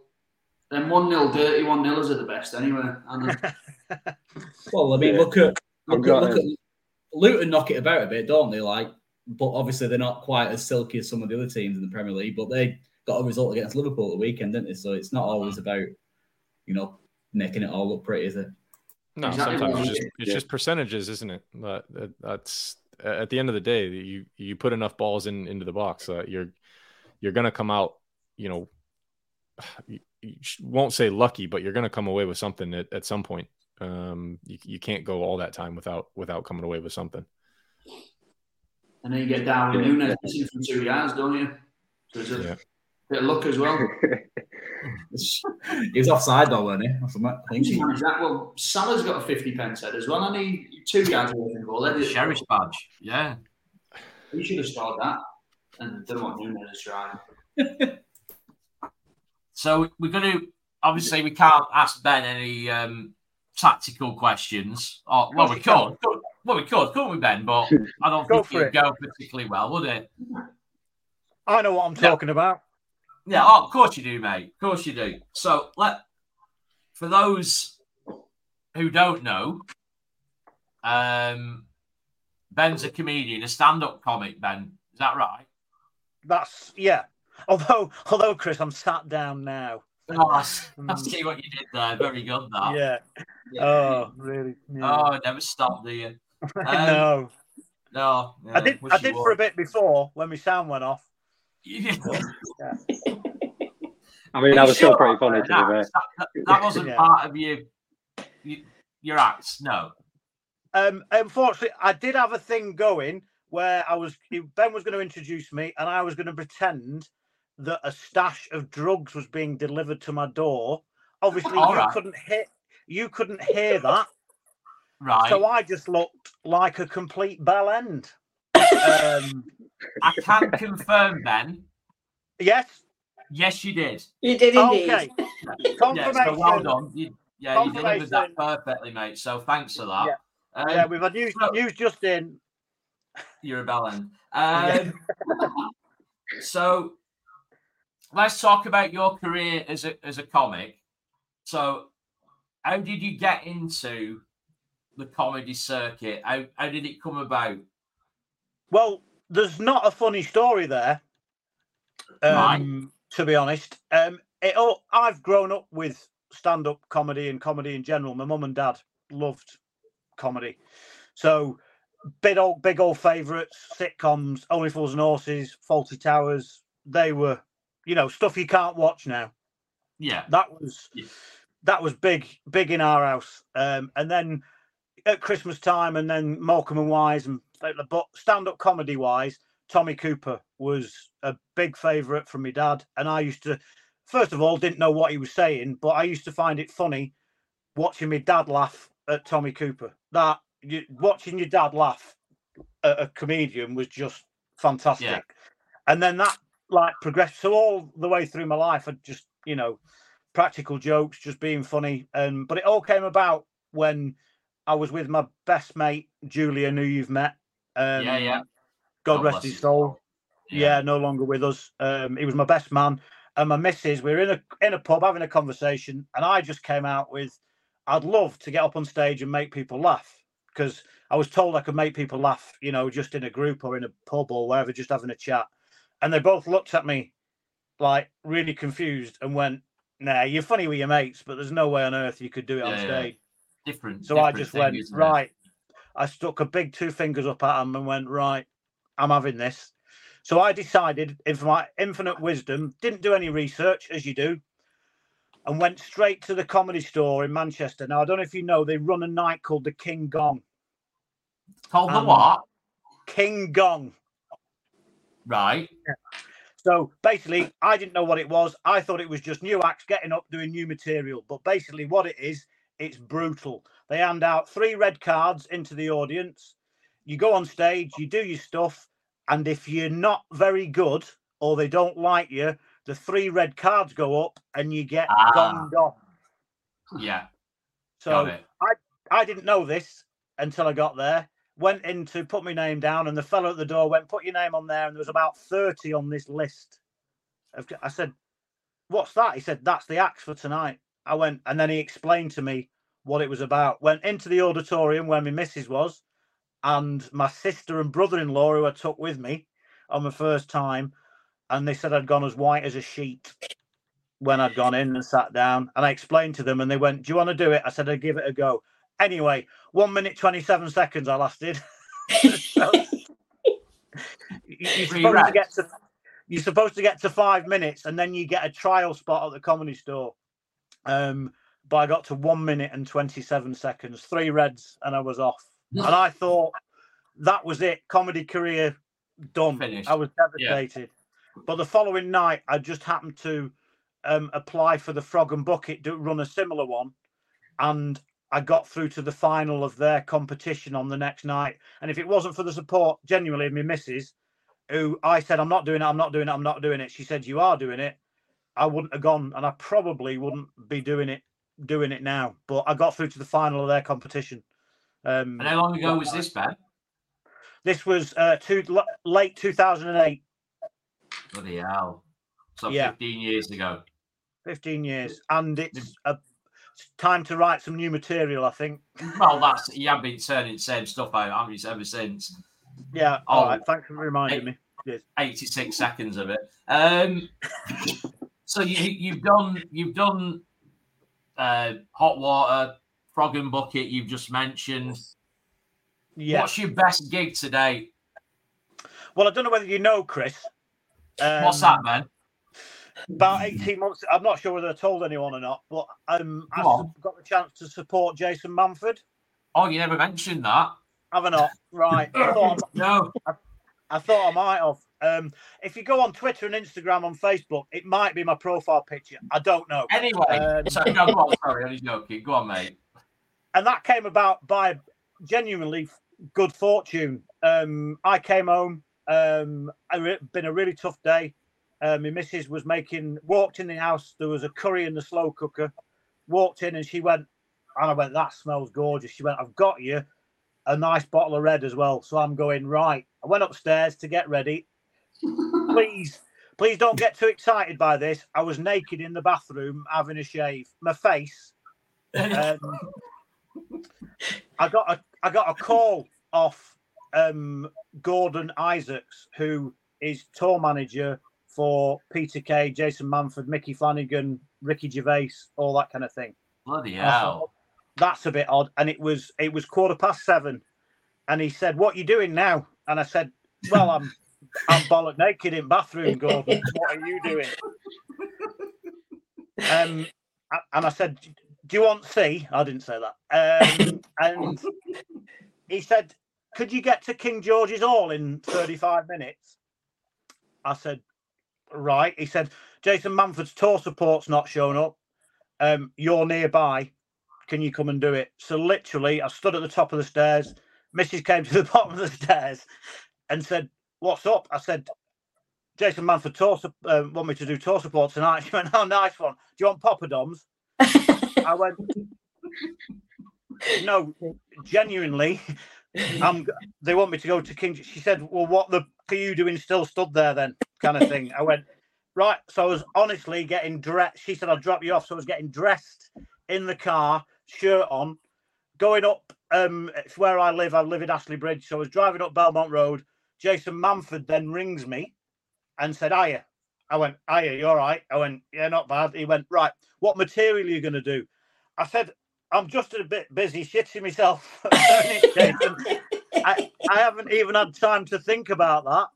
Then 1 0 dirty 1 0s are the best anyway. aren't? [LAUGHS] Well, I mean, Yeah. look at look at, look at Luton knock it about a bit, don't they? Like, but obviously they're not quite as silky as some of the other teams in the Premier League. But they got a result against Liverpool at the weekend, didn't they? So it's not always about you know making it all look pretty, is it? No, Exactly sometimes it's just it's Yeah. just percentages, isn't it? That, that- that's at the end of the day, you you put enough balls in into the box, uh, you're you're gonna come out, you know, [SIGHS] you, you won't say lucky, but you're gonna come away with something at, at some point. Um, you, you can't go all that time without without coming away with something. And then you get down with Núñez missing from two yards, don't you? So it's a Yeah. Bit of luck as well. [LAUGHS] he was offside though, weren't he? Or something, I I think. think he managed that. Well, Salah's got a 50 pence head as well, and he two yards away from goal. Let it- Sheriff's badge. Yeah. He should have scored that. And don't know what Núñez is trying. [LAUGHS] So we're going to obviously we can't ask Ben any um, tactical questions. Or, well, we course could. could- Well, we could, couldn't we, Ben? But I don't [LAUGHS] Go think for it'd it. go particularly well, would it? I know what I'm talking about. Yeah, oh, of course you do, mate. Of course you do. So let for those who don't know, um, Ben's a comedian, a stand-up comic. Ben, is that right? That's yeah. Although, [LAUGHS] although Chris, I'm sat down now. Oh, I I hmm. see what you did there. Very good. That. Yeah. Yeah. Oh, really? Yeah. Oh, never stop, do you? I [LAUGHS] know. No. Um, I did. I did for a bit before when my sound went off. I mean, that was still pretty funny to be fair. That, that, that wasn't Yeah. part of your, your your acts. No. Um, unfortunately, I did have a thing going where I was Ben was going to introduce me, and I was going to pretend that a stash of drugs was being delivered to my door. Obviously, All you right. couldn't hit. You couldn't hear that, Right. so I just looked like a complete bell end. um, I can confirm, Ben. yes. Yes, you did. You did indeed. Okay. Yeah, so well done. You, yeah, you delivered that perfectly, mate. So thanks for that. Yeah. Um, yeah, we've had news, so- news just in. You're a bellend. Um, so let's talk about your career as a as a comic. So, how did you get into the comedy circuit? How how did it come about? Well, there's not a funny story there. Um, to be honest, um, it all, I've grown up with stand-up comedy and comedy in general. My mum and dad loved comedy, so big old, big old favourites, sitcoms, Only Fools and Horses, Fawlty Towers. They were, you know, stuff you can't watch now. Yeah. That was Yeah. that was big, big in our house. Um, and then at Christmas time, and then Morecambe and Wise, and but stand-up comedy wise, Tommy Cooper was a big favourite from my dad, and I used to, first of all, didn't know what he was saying, but I used to find it funny watching my dad laugh at Tommy Cooper. That you, watching your dad laugh at a comedian was just fantastic. And then that like progressed. So all the way through my life, I just you know practical jokes, just being funny. And but it all came about when I was with my best mate Julian, who you've met. Um, yeah, yeah. God, God rest his soul. soul. Yeah. no longer with us. Um, he was my best man, and my missus. We were in a in a pub having a conversation, and I just came out with, "I'd love to get up on stage and make people laugh," because I was told I could make people laugh, you know, just in a group or in a pub or wherever, just having a chat. And they both looked at me like really confused and went, "Nah, you're funny with your mates, but there's no way on earth you could do it on Yeah, yeah. stage." Different. So I just thing, went, right. I stuck a big two fingers up at him and went, right, I'm having this. So I decided, in my infinite wisdom, didn't do any research as you do, and went straight to the comedy store in Manchester. Now, I don't know if you know, they run a night called the King Gong. Called the Um, what? King Gong. Right. So basically, I didn't know what it was. I thought it was just new acts getting up doing new material. But basically, what it is, it's brutal. They hand out three red cards into the audience. You go on stage, you do your stuff, and if you're not very good or they don't like you, the three red cards go up and you get Ah. gonged off. Yeah. So. I I didn't know this until I got there. Went in to put my name down, and the fellow at the door went, "Put your name on there." And there was about thirty on this list. I said, "What's that?" He said, "That's the acts for tonight." I went, and then he explained to me what it was about. Went into the auditorium where my missus was, and my sister and brother-in-law who I took with me on my first time, and they said I'd gone as white as a sheet when I'd gone in and sat down. And I explained to them, and they went, "Do you want to do it?" I said, "I'd give it a go." Anyway, one minute twenty-seven seconds I lasted. [LAUGHS] So, you're supposed to get to you're supposed to get to five minutes, and then you get a trial spot at the comedy store. Um, but I got to one minute and twenty-seven seconds, three reds, and I was off. and I [LAUGHS] thought that was it, comedy career done. Finished. I was Yeah. devastated. But the following night, I just happened to um, apply for the Frog and Bucket to run a similar one, and I got through to the final of their competition on the next night. And if it wasn't for the support, genuinely, of my missus, who I said, I'm not doing it, I'm not doing it, I'm not doing it. She said, You are doing it. I wouldn't have gone, and I probably wouldn't be doing it doing it now. But I got through to the final of their competition. Um, And how long ago was this, Ben? This was uh, two, l- late 2008, Bloody hell. So Yeah. 15 years ago. 15 years, and it's a it's time to write some new material. I think. Well, that's you have been turning the same stuff out, haven't you, ever since? Yeah. Oh. All right. Thanks for reminding Eight- me. Cheers. 86 seconds of it. Um, [LAUGHS] so you, you've done you've done uh, hot water, frog and bucket. You've just mentioned. Yeah. What's your best gig today? Well, I don't know whether you know, Chris. Um, What's that, man? About 18 months. I'm not sure whether I told anyone or not, but um, I Go on. got the chance to support Jason Manford. Oh, you never mentioned that. Have I not? Right. I thought, [LAUGHS] No. I, I thought I might have. Um, if you go on Twitter and Instagram on Facebook, it might be my profile picture. I don't know. Anyway, Um, so, no, go on, sorry, I was joking. Go on, mate. and that came about by genuinely good fortune. Um, I came home. Um, I re- been a really tough day. Uh, my missus was making. Walked in the house. There was a curry in the slow cooker. Walked in and she went, and I went, "That smells gorgeous." She went, "I've got you a nice bottle of red as well." So I'm going right. I went upstairs to get ready. Please, please don't get too excited by this. I was naked in the bathroom having a shave. My face. Um, I got a I got a call off um, Gordon Isaacs, who is tour manager for Peter Kay, Jason Manford, Micky Flanagan, Ricky Gervais, all that kind of thing. Bloody I thought, hell. That's a bit odd. And it was it was quarter past seven, and he said, "What you doing now?" And I said, "Well, I'm I'm bollock naked in bathroom, Gordon. [LAUGHS] What are you doing?" Um, and I said, "Do you want C?" I didn't say that. Um, [LAUGHS] and he said, "Could you get to King George's Hall in 35 minutes?" I said, "Right." He said, "Jason Manford's tour support's not shown up. Um, you're nearby. Can you come and do it?" So literally, I stood at the top of the stairs. Mrs. came to the [LAUGHS] bottom of the stairs and said, "What's up?" I said, Jason Manford tour uh, want me to do tour support tonight. [LAUGHS] She went, "Oh, nice one. Do you want poppadoms?" I went, "No, genuinely, [LAUGHS] I'm. They want me to go to King." She said, "Well, what the are you doing? Still stood there then?" Kind of thing. I went, "Right." So I was honestly getting dressed. She said, "I'll drop you off." So I was getting dressed in the car, shirt on, going up. Um, it's where I live. I live in Astley Bridge. So I was driving up Belmont Road. Jason Manford then rings me and said, Hiya. I went, Hiya, you all right? I went, Yeah, not bad. He went, Right, what material are you going to do? I said, I'm just a bit busy shitting myself. [LAUGHS] [LAUGHS] Jason. I, I haven't even had time to think about that.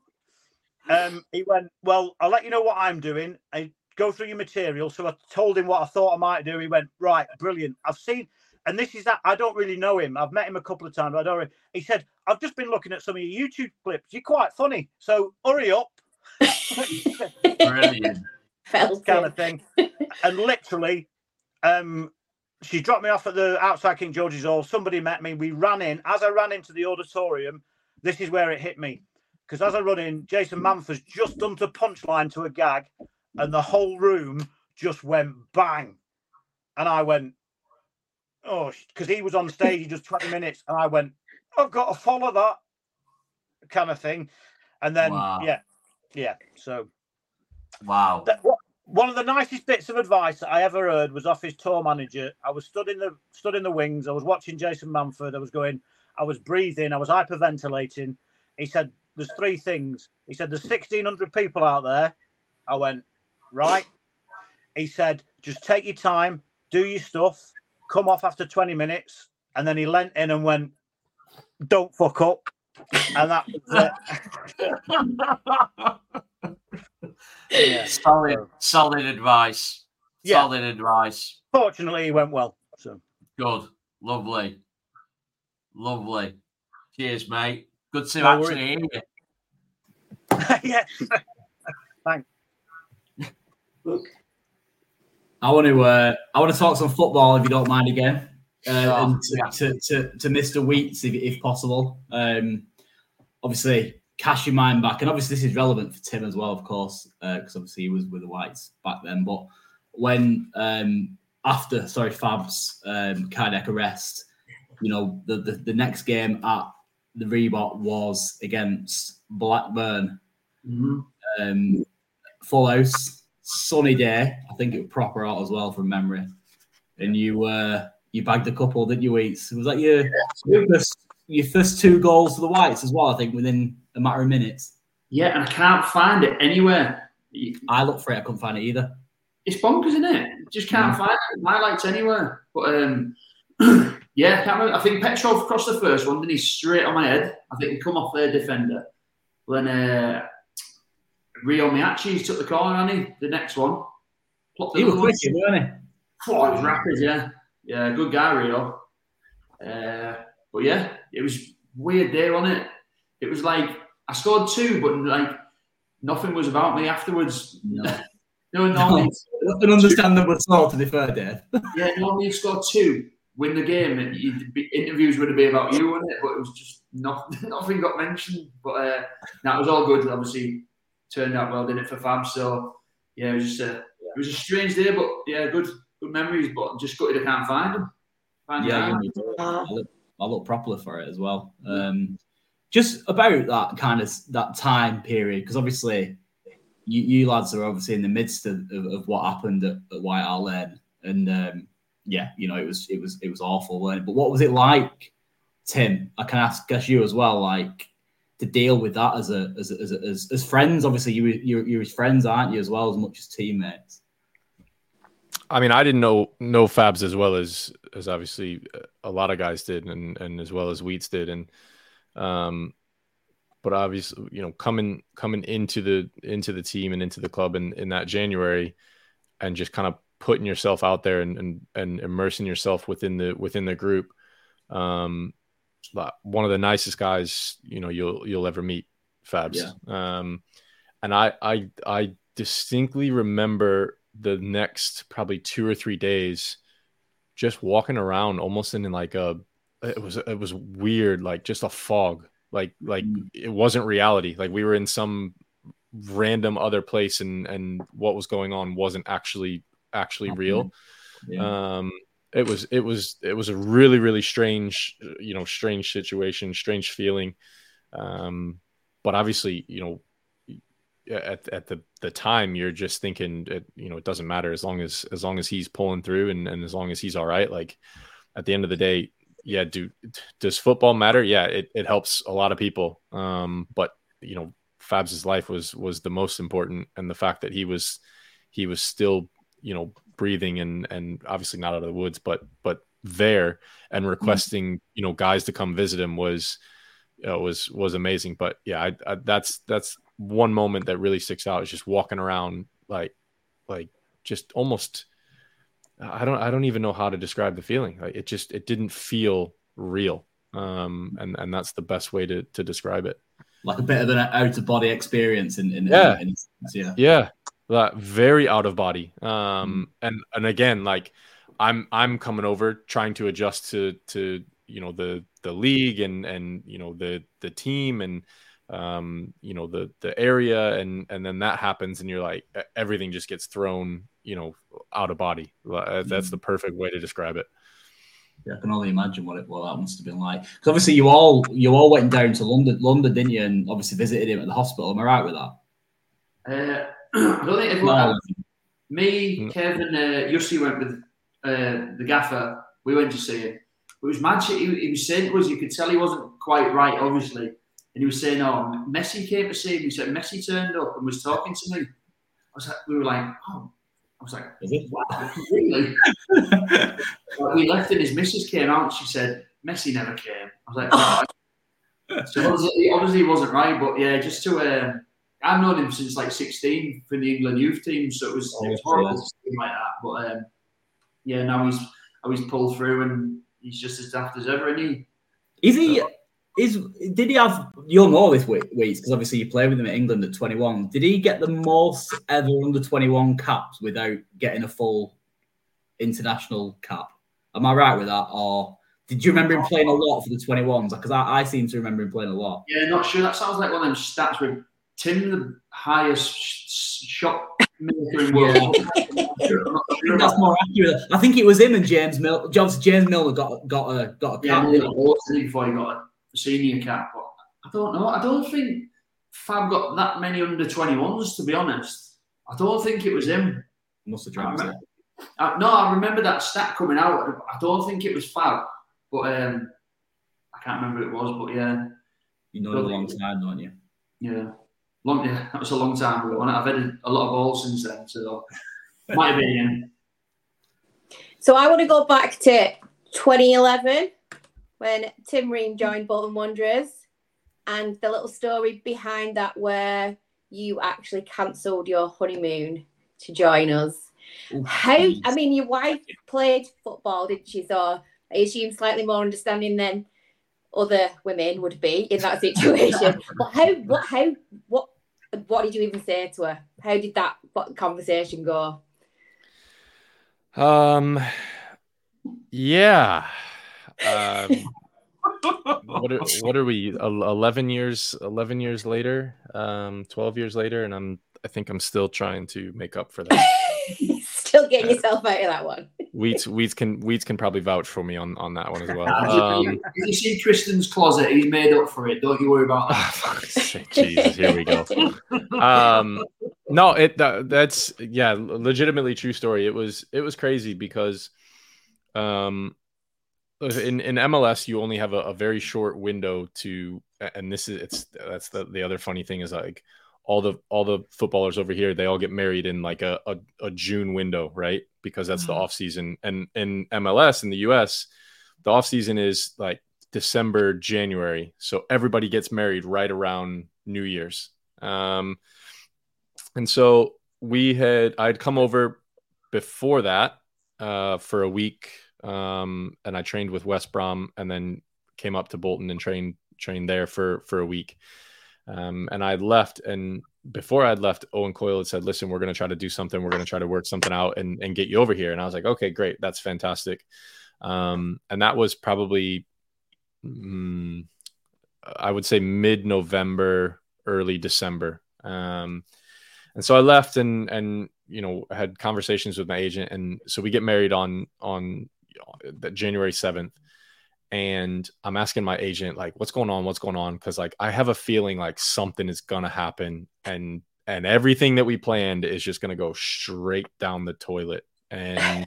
Um, he went, Well, I'll let you know what I'm doing. I go through your material. So I told him what I thought I might do. He went, Right, brilliant. I've seen, and this is that I don't really know him. I've met him a couple of times. I don't. Really, he said, I've just been looking at some of your YouTube clips. You're quite funny. So hurry up. Brilliant. [LAUGHS] Felt kind it. of thing. And literally, um, she dropped me off at the outside King George's Hall. Somebody met me. We ran in. As I ran into the auditorium, this is where it hit me. Because as I run in, Jason Manford's just done to punchline to a gag. and the whole room just went bang, and I went, oh, because he was on stage, he does twenty minutes, and I went, I've got to follow that kind of thing, and then Wow. yeah, yeah, so. Wow. That, what, one of the nicest bits of advice that I ever heard was off his tour manager. I was stood in the stood in the wings. I was watching Jason Manford. I was going. I was breathing. I was hyperventilating. He said, "There's three things." He said, "There's 1,600 people out there." I went, "Right." He said, "Just take your time, do your stuff, come off after 20 minutes." And then he leant in and went, "Don't fuck up." And that was it. [LAUGHS] Yeah. Solid, solid advice. Yeah. Solid advice. Fortunately, he went well. So Good. Lovely. Lovely. Cheers, mate. Good to No actually hear you. [LAUGHS] yes. [LAUGHS] Thanks. I want to uh, I want to talk some football if you don't mind again, uh, Oh, and to, yeah. to, to, to Mr. Wheats if, if possible. Um, obviously, cash your mind back, and obviously this is relevant for Tim as well, of course, because obviously he was with the Whites back then. But when um, after sorry Fab's um, cardiac arrest, you know the, the the next game at the Reebok was against Blackburn. Um, full house, sunny day. I think it was proper out as well from memory. And you uh you bagged a couple, didn't you, Eats? Was that your your first, your first two goals for the Whites as well? I think within a matter of minutes. Yeah, and I can't find it anywhere. I looked for it, I couldn't find it either. It's bonkers, isn't it? Just can't find it. highlights anywhere. But um, [CLEARS THROAT] yeah, I can't remember. I think Petrov crossed the first one, then he's straight on my head. I think he come off their defender. Then uh, Ryo Miyaichi took the corner, and he the next one. He was quick, wasn't he? Oh, he was rapid, yeah. Yeah, good guy, Ryo. Uh, but yeah, it was weird day, wasn't it? It was like I scored two, but like nothing was about me afterwards. No, [LAUGHS] normally, [LAUGHS] An understandable sort to be fair, Dave. [LAUGHS] yeah, normally you score two, win the game, and you'd be, interviews would be about you, wouldn't it? But it was just not, nothing got mentioned. But uh, that was all good. Obviously, turned out well, didn't it for Fab? So yeah, it was just a, it was a strange day, but yeah, good, good memories. But I'm just gutted I can't find them. Find Yeah, them. you need to- I look, I look properly for it as well. Um, just about that kind of that time period, because obviously you, you lads are obviously in the midst of, of, of what happened at, at White Hart Lane, and um, yeah, you know it was it was it was awful. It? But what was it like, Tim? I can ask guess you as well, like to deal with that as a as as, as, as friends. Obviously, you you're you're his friends, aren't you, as well as much as teammates. I mean, I didn't know know Fabs as well as as obviously a lot of guys did, and and as well as Wheats did, and um, but obviously, you know, coming coming into the into the team and into the club in in that January, and just kind of putting yourself out there and and, and immersing yourself within the within the group, um, like, one of the nicest guys you know you'll you'll ever meet, Fabs. Um, and I I I distinctly remember the next probably two or three days just walking around almost in like a it was it was weird like just a fog. Like like it wasn't reality. Like we were in some random other place and and what was going on wasn't actually actually real. Um it was it was it was a really really strange you know strange situation strange feeling. Um but obviously you know at, at the the time you're just thinking it, you know it doesn't matter as long as as long as he's pulling through and, and as long as he's all right. Like at the end of the day yeah do does football matter? Yeah it, it helps a lot of people. Um but you know fabs's life was was the most important and the fact that he was he was still you know breathing and and obviously not out of the woods but but there and requesting you know guys to come visit him was uh, was was amazing but yeah I, I that's that's one moment that really sticks out is just walking around like like just almost I don't I don't even know how to describe the feeling. Like it just it didn't feel real. Um and and that's the best way to to describe it. Like a bit of an out of body experience in, in, Yeah. in, in yeah. Yeah. That very out of body. Um and and again like I'm I'm coming over trying to adjust to to you know the the league and and you know the the team and um, you know, the the area, and and then that happens, and you're like everything just gets thrown, you know, out of body. Uh, That's the perfect way to describe it. Yeah, I can only imagine what it what that must have been like. Because obviously you all you all went down to London, London, didn't you? And obviously visited him at the hospital. Am I right with that? Uh, I don't think everyone. No. Me, Kevin, uh, Jussi went with uh, the gaffer. We went to see him. It was mad shit. He, he was saying to us, you could tell he wasn't quite right, obviously. And he was saying, "Oh, Messi came to see him." He said, "Messi turned up and was talking to me." I was like, we were like, "Oh." I was like, "What? Really?" [LAUGHS] Like, we left and his missus came out and she said, Messi never came. I was like, "Right." [LAUGHS] so obviously, obviously he wasn't right, but yeah, just to, um, I've known him since like 16 for the England youth team, so it was, it was horrible to see him like that. But um, yeah, now he's, he's pulled through and he's just as daft as ever, and he, Is he? Is did he have? You'll know this weeks because obviously you play with him at England at 21. Did he get the most ever under 21 caps without getting a full international cap? Am I right with that, or did you remember him playing a lot for the 21s? Because I, I seem to remember him playing a lot. yeah, not sure. That sounds like one of them stats where Tim, the highest sh- sh- shot maker in the world. I think that's more accurate. I think it was him and James Mill. Johnson James Milner got got a got a cap. he got loads, didn't he, before he got a senior cap. But I don't know. I don't think Fab got that many under 21s, to be honest. I don't think it was him. Must have dropped it. I, no, I remember that stat coming out. I don't think it was Fab, but um, I can't remember who it was. But yeah, You know a long time, don't you? yeah, long. Yeah, that was a long time ago. And I've had a lot of balls since then, so might have been him. So I want to go back to 2011 when Tim Ream joined Bolton Wanderers and the little story behind that where you actually cancelled your honeymoon to join us. How, I mean, your wife played football, didn't she? So I assume slightly more understanding than other women would be in that situation. [LAUGHS] but how, what, how, what, what did you even say to her? How did that conversation go? Um, yeah. Um, [LAUGHS] what are, what are we? Eleven years, eleven years later, um, twelve years later, and I'm. I think I'm still trying to make up for that. [LAUGHS] Still getting yourself out of that one. Wheats, Wheats can Wheats can probably vouch for me on on that one as well. [LAUGHS] Um, you see Tristan's closet, he's made up for it. Don't you worry about that. [LAUGHS] Jesus, here we go. Um, no, it that, that's yeah, legitimately true story. It was it was crazy because, um, in in MLS you only have a, a very short window to, and this is it's that's the the other funny thing is like all the all the footballers over here they all get married in like a a, a June window, right? Because that's the off season, and in MLS in the US, the off season is like December, January. So everybody gets married right around New Year's. Um, and so we had, I'd come over before that uh, for a week, um, and I trained with West Brom, and then came up to Bolton and trained trained there for for a week. Um, and I left, and before I'd left, Owen Coyle had said, "Listen, we're going to try to do something. We're going to try to work something out and and get you over here." And I was like, "Okay, great, that's fantastic." Um, and that was probably mm, I would say mid November, early December. Um, and so I left and and you know had conversations with my agent, and so we get married on on the January seventh. And I'm asking my agent like, "What's going on? What's going on?" Because like I have a feeling like something is gonna happen, and and everything that we planned is just gonna go straight down the toilet. And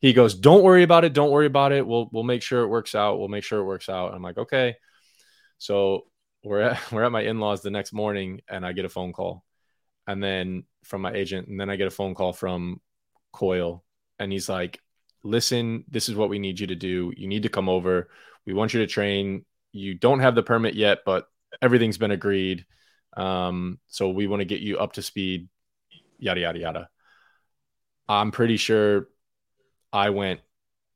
he goes, "Don't worry about it. Don't worry about it. We'll we'll make sure it works out. We'll make sure it works out." And I'm like, "Okay." So we're at [LAUGHS] we're at my in-laws the next morning, and I get a phone call, and then from my agent, and then I get a phone call from Coyle and he's like, "Listen, this is what we need you to do. You need to come over. We want you to train. You don't have the permit yet, but everything's been agreed. Um, so we want to get you up to speed. Yada yada yada." I'm pretty sure I went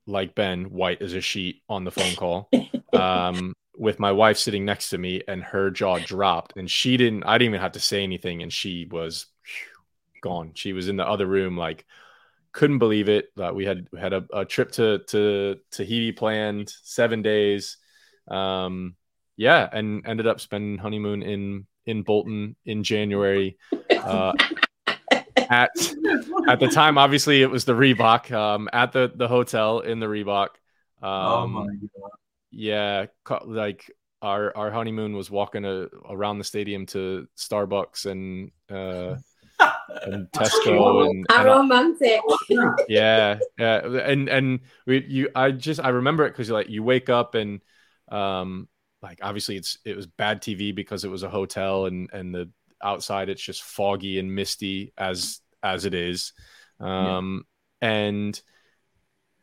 like Ben, white as a sheet on the phone call. [LAUGHS] Um, with my wife sitting next to me and her jaw dropped and she didn't I didn't even have to say anything and she was gone. She was in the other room like couldn't believe it. Uh, we had we had a, a trip to to Tahiti planned, 7 days. Um yeah, and ended up spending honeymoon in in Bolton in January. Uh, at at the time, obviously, it was the Reebok. Um, at the the hotel in the Reebok. Um, oh my god! Yeah, like our our honeymoon was walking a, around the stadium to Starbucks and uh, and [LAUGHS] Tesco and, How and all- romantic. [LAUGHS] yeah yeah. And and we you i just i remember it because you're like you wake up and um like obviously it's it was bad tv because it was a hotel and and the outside it's just foggy and misty as as it is. Um and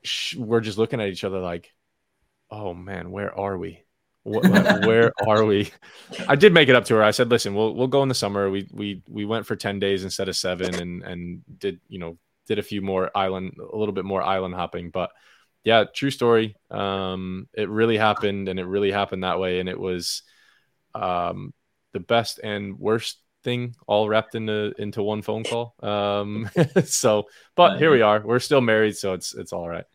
sh- we're just looking at each other like oh man where are we what, where are we? I did make it up to her. I said listen we'll we'll go in the summer. We we we went for 10 days instead of 7 and and did you know did a few more island a little bit more island hopping. But yeah true story. Um it really happened and it really happened that way. And it was um the best and worst thing all wrapped into into one phone call. Um [LAUGHS] so but here we are. We're still married so it's it's all right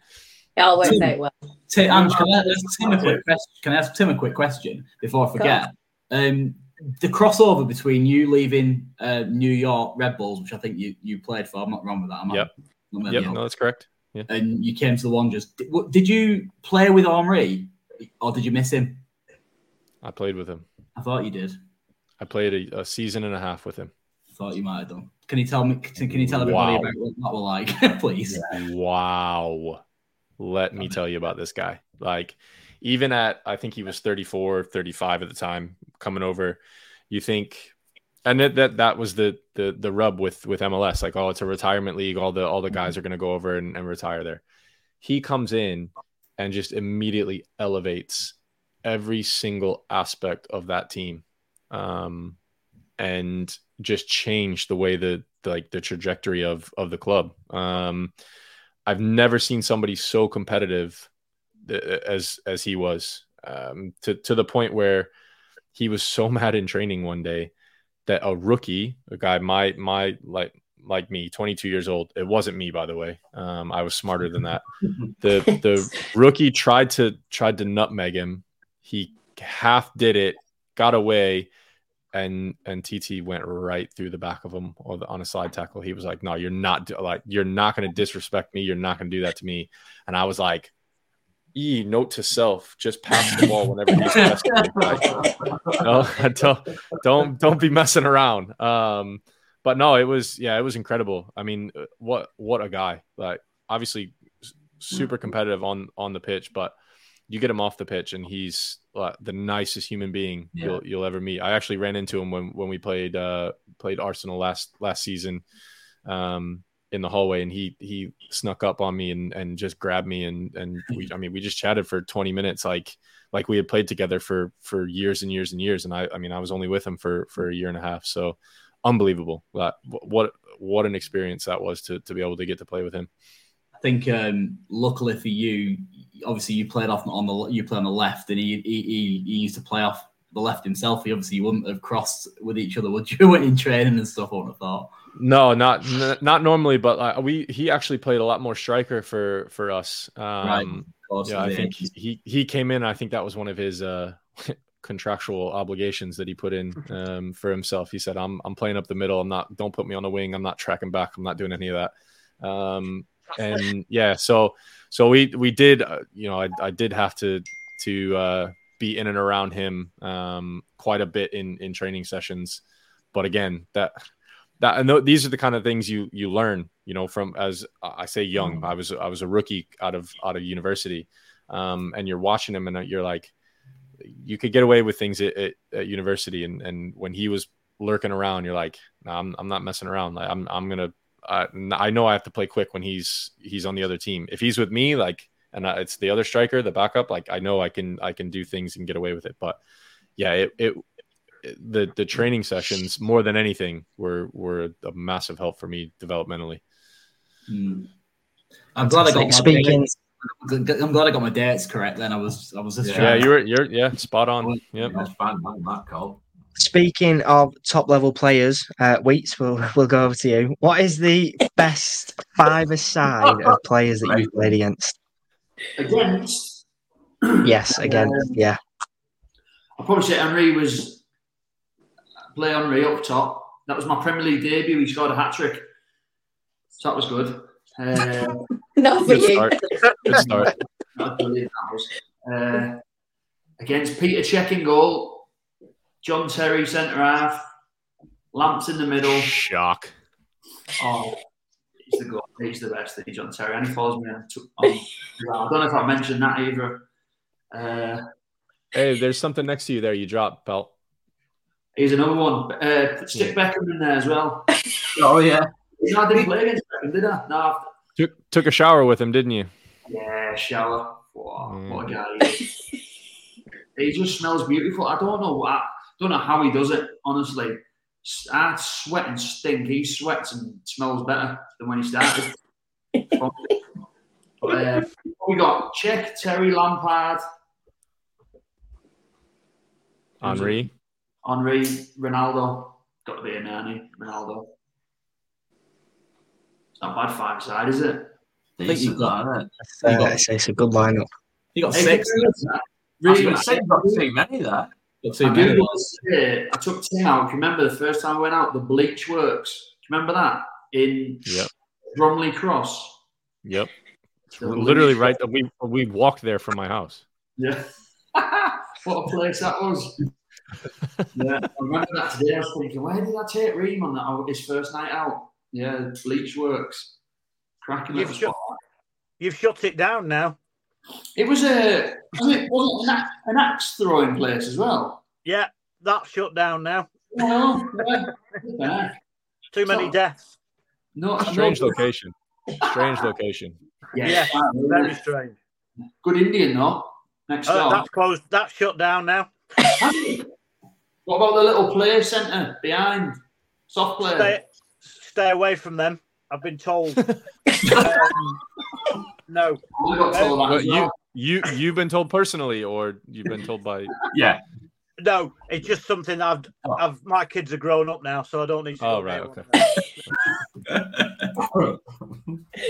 It all works out well. T- Ange, can I ask Tim a quick question? Can I ask Tim a quick question before I forget? Um, the crossover between you leaving uh, New York Red Bulls, which I think you, you played for, I'm not wrong with that. Am I? Yep. Am I- yep yeah. no that's correct yeah And you came to the Wanderers. Did, did you play with Henry, or did you miss him? i played with him I thought you did. i played a, a season and a half with him thought you might have done. Can you tell me? Can can you tell everybody Wow. about what that were like, [LAUGHS] please? Wow. Let me tell you about this guy. Like, even at, I think he was 34, 35 at the time coming over, you think, and that, that, that was the, the, the rub with, with MLS. Like, oh, it's a retirement league. All the, all the guys are going to go over and, and retire there. He comes in and just immediately elevates every single aspect of that team. Um, and just changed the way the, the like the trajectory of of the club. Um, I've never seen somebody so competitive as as he was. Um, to to the point where he was so [LAUGHS] mad in training one day that a rookie, a guy my my like like me, 22 years old. It wasn't me, by the way. Um, I was smarter than that. [LAUGHS] the The rookie tried to tried to nutmeg him. He half did it, got away, and and Titi went right through the back of him on, the, on a slide tackle. He was like, "No, you're not like you're not going to disrespect me. You're not going to do that to me." And I was like, "E note to self: just pass the ball whenever he's pressing." Like, no, [LAUGHS] don't don't don't be messing around. Um, but no, it was yeah, it was incredible. I mean, uh, what what a guy! Like obviously super competitive on on the pitch, but you get him off the pitch and he's uh, the nicest human being Yeah. you'll you'll ever meet. I actually ran into him when when we played uh played Arsenal last last season um in the hallway and he he snuck up on me and and just grabbed me and and we [LAUGHS] I mean we just chatted for 20 minutes like like we had played together for for years and years and years and I I mean I was only with him for for a year and a half so unbelievable that what what an experience that was to to be able to get to play with him I think um, luckily for you, obviously you played off on the you play on the left, and he, he he he used to play off the left himself. He obviously wouldn't have crossed with each other, would you? [LAUGHS] in training and stuff, I would have thought. No, not n- not normally, but uh, we he actually played a lot more striker for for us. Um, course, yeah, I think he he came in. I think that was one of his uh, [LAUGHS] contractual obligations that he put in um, for himself. He said, "I'm I'm playing up the middle. I'm not. Don't put me on the wing. I'm not tracking back. I'm not doing any of that." Um, and yeah, so so we we did. Uh, you know, I I did have to to uh, be in and around him um, quite a bit in in training sessions. But again, that that and th- these are the kind of things you you learn you know from as i say young i was i was a rookie out of out of university um and you're watching him and you're like you could get away with things at, at, at university and and when he was lurking around you're like no i'm, I'm not messing around like i'm i'm gonna I, I know i have to play quick when he's he's on the other team if he's with me like and I- it's the other striker the backup like i know i can i can do things and get away with it but yeah it, it the the training sessions more than anything were were a massive help for me developmentally. Hmm. I'm glad I got my Speaking- dates. I'm glad I got my dates correct. Then I was I was just Yeah, trying- you were you're yeah spot on. Yeah, That's fine, that call. Speaking of top level players, uh, Wheats, we'll, [LAUGHS] we'll go over to you. What is the best five aside of players that you've played against? Against, Yes, again, Um, yeah. I'd probably say Henry was play Henry up top. That was my Premier League debut. He scored a hat trick, so that was good. Uh, [LAUGHS] Not for Good you. start. Good start. [LAUGHS] that was brilliant, that was. Uh, against Peter Cech in goal, John Terry centre half, Lamps in the middle. Shock. Oh, he's the goal. He's the best. He's John Terry, and he follows me on. on I don't know if I mentioned that either. Uh, Hey, there's something next to you there. You dropped, pal. he's another one. Uh, stick Beckham in there as well. [LAUGHS] Oh yeah. No, I didn't play against Beckham, did I? No. I've- Took took a shower with him, didn't you? Yeah, shower. Wow, what a guy he just smells beautiful. I don't know what, don't know how he does it. Honestly, S- I sweat and stink. He sweats and smells better than when he started. [LAUGHS] but, uh, we got Cech, Terry Lampard, Henry. Henry, Ronaldo. Got to be a nanny, Ronaldo. It's not bad five side, is it? I think you've got. Uh, it's, it's a good lineup. You got Hey, six. good, isn't it? I was Really going good. to say you've got too many there. Got two I do minutes. want to say, I took Tim out. Do you remember the first time I went out? The Bleach Works. Do you remember that in Yep. Bromley Cross? Yep. The Literally Bleach- right. We we walked there from my house. Yeah. [LAUGHS] what a place that was. [LAUGHS] yeah, I remember that today. I was thinking, where did I take Ream on that oh, his first night out? Yeah, Bleach Works. Cracking You've little shut, spot. you've shut it down now. It was a was it, wasn't it an, axe- an axe throwing place as well. Yeah, that's shut down now. Oh, yeah. Yeah. Too many So- deaths. No, Strange no, location. Strange location. Yeah, Yeah, fine, very it? strange. Good Indian though. Next Uh, door. that's closed. That's shut down now. What about the little play centre behind? Soft play. Stay, stay away from them. I've been told. [LAUGHS] um, no. I got told that you well. you you've been told personally, or you've been told by? [LAUGHS] Yeah. No, it's just something I've, I've. My kids are grown up now, so I don't need to. Oh right, okay.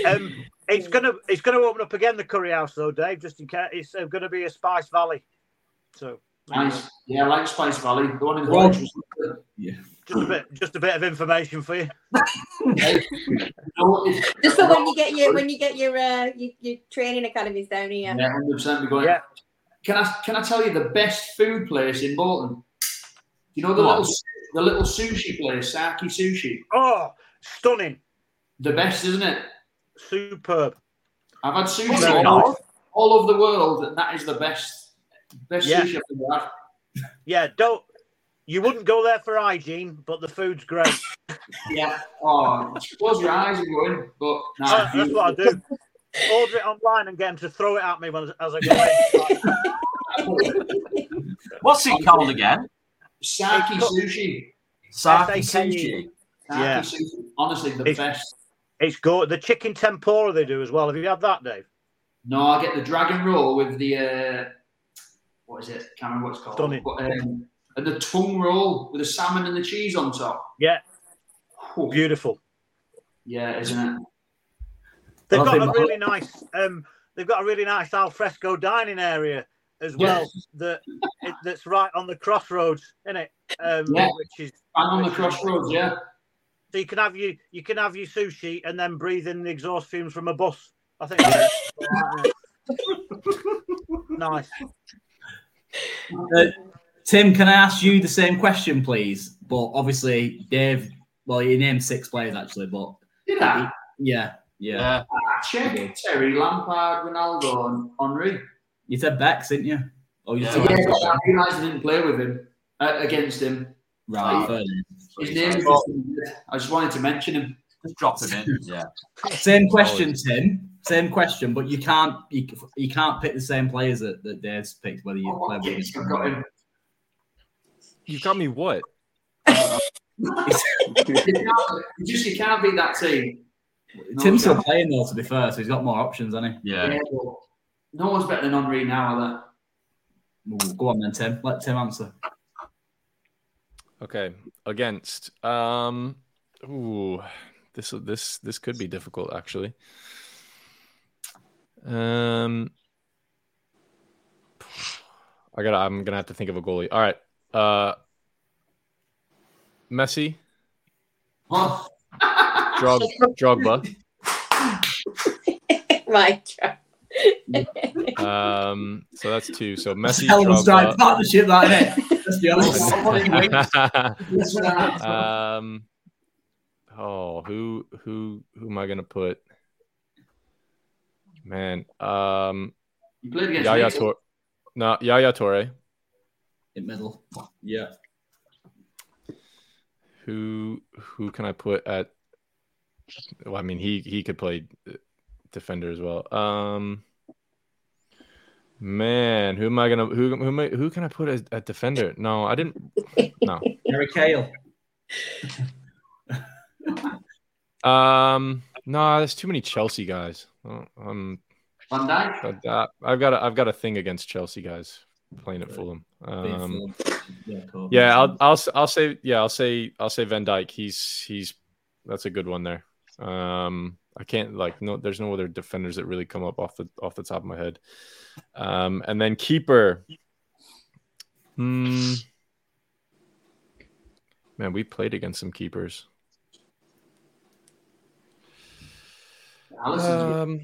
Um, it's gonna, it's gonna open up again the curry house though, Dave. Just in case, it's uh, gonna be a Spice Valley. So Nice. Yeah, I like Spice Valley. The one in the Well- Welsh was good. just a bit, just a bit of information for you. Just for when you get your when you get your uh your, your training academies down here. Yeah, hundred percent. Be going. Yeah. Can I can I tell you the best food place in Bolton? You know the Go on. little the little sushi place, Saki Sushi. Oh, stunning, The best, isn't it? superb. I've had sushi all, called? all over the world, and that is the best best Yeah. sushi I've ever had. Yeah, don't. You wouldn't go there for hygiene, but the food's great. [LAUGHS] Yeah. Oh, close your eyes and go in. But nah, Uh, that's what I do. Order it online and get them to throw it at me when, as I go in. [LAUGHS] What's it called again? Saki Sushi. Saki sushi. Yeah. Sushi. Honestly, the It's- best. It's good. The chicken tempura they do as well. Have you had that, Dave? No, I get the dragon roll with the uh, what is it? Can't remember what it's called. Stunning. But, um, and the tongue roll with the salmon and the cheese on top. Yeah, Oh, beautiful. yeah, isn't it? They've got a really nice. Um, they've got a really nice al fresco dining area as well. That it, that's right on the crossroads, isn't it? Um, Yeah. Which is And on the crossroads, yeah. So you can have you you can have your sushi and then breathe in the exhaust fumes from a bus. I think. [LAUGHS] nice. Uh, Tim, can I ask you the same question, please? But obviously, Dave. Well, you named six players actually, but Did I? yeah, yeah. Yeah. Ah, Cech Terry, Lampard, Ronaldo, and Henry. You said Becks, didn't you? Oh, you Yeah. said Yeah, but I realised I didn't play with him uh, against him. right. fair His name is just, I just wanted to mention him. Just drop him in. Yeah. Same question, Tim. Same question, but you can't you, you can't pick the same players that, that Dave's picked whether you Oh, play with yes, him. I've got him. You got me what? [LAUGHS] You can't, just you can't beat that team. No Tim's still playing though, to be fair, so he's got more options, hasn't he? Yeah. Yeah, no one's better than Henry now, are Ooh, go on then, Tim. Let Tim answer. Okay, against. Um, ooh, this this this could be difficult actually. Um, I gotta. I'm gonna have to think of a goalie. All right. Uh, Messi, Oh, Drog, Drogba. [LAUGHS] right. Um, so that's two. So That's Messi, hell of a strike Drogba. partnership, that isn't it? Let's be honest. [LAUGHS] um, oh, who who who am I gonna put? Man, um, you played against Yaya me. Toure. No, Yaya Toure. In middle. Yeah. Who who can I put at? Well, I mean, he he could play uh, defender as well. Um, man, who am I gonna who who am I, who can I put as a defender? No, I didn't. No. Gary Cahill. [LAUGHS] Um, no, there's too many Chelsea guys. Uh, Um, Van Dijk. I've got I've got a, I've got a thing against Chelsea guys playing at Fulham. Um, Yeah, cool. yeah, I'll I'll I'll say yeah, I'll say I'll say Van Dijk. He's he's that's a good one there. Um, I can't like no, there's no other defenders that really come up off the off the top of my head. Um, and then keeper. Hmm. Man, we played against some keepers. Alisson's good, Um.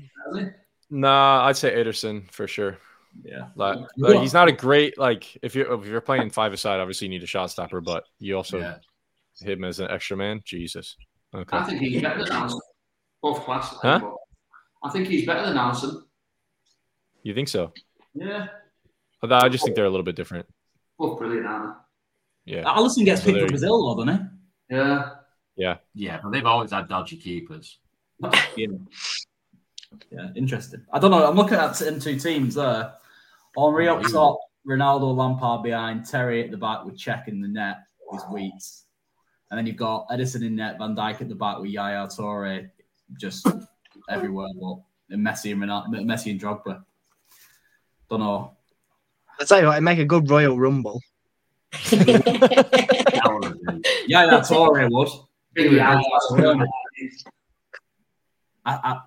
Nah, I'd say Ederson for sure. Yeah. Like, Yeah. like, he's not a great like if you're if you're playing five aside, obviously you need a shot stopper, but you also Yeah. hit him as an extra man. Jesus. Okay. I think he's better than Alisson. Both class. Huh? I think he's better than Alisson. You think so? Yeah. Although I just think they're a little bit different. Both brilliant, aren't Yeah. Alisson gets So picked there for you- Brazil, though, doesn't he? Yeah. Yeah. Yeah, but they've always had dodgy keepers. [LAUGHS] he? Yeah. Yeah, interesting. I don't know. I'm looking at them two teams there. Henry up top, Ronaldo, Lampard behind, Terry at the back with Cech in the net with Wheats. And then you've got Ederson in net, Van Dijk at the back with Yaya Toure just everywhere. But and Messi and Ronaldo, Messi and Drogba. Don't know. I tell you what, it make a good Royal Rumble. [LAUGHS] Yaya Toure would. Big Yaya Toure. I, I,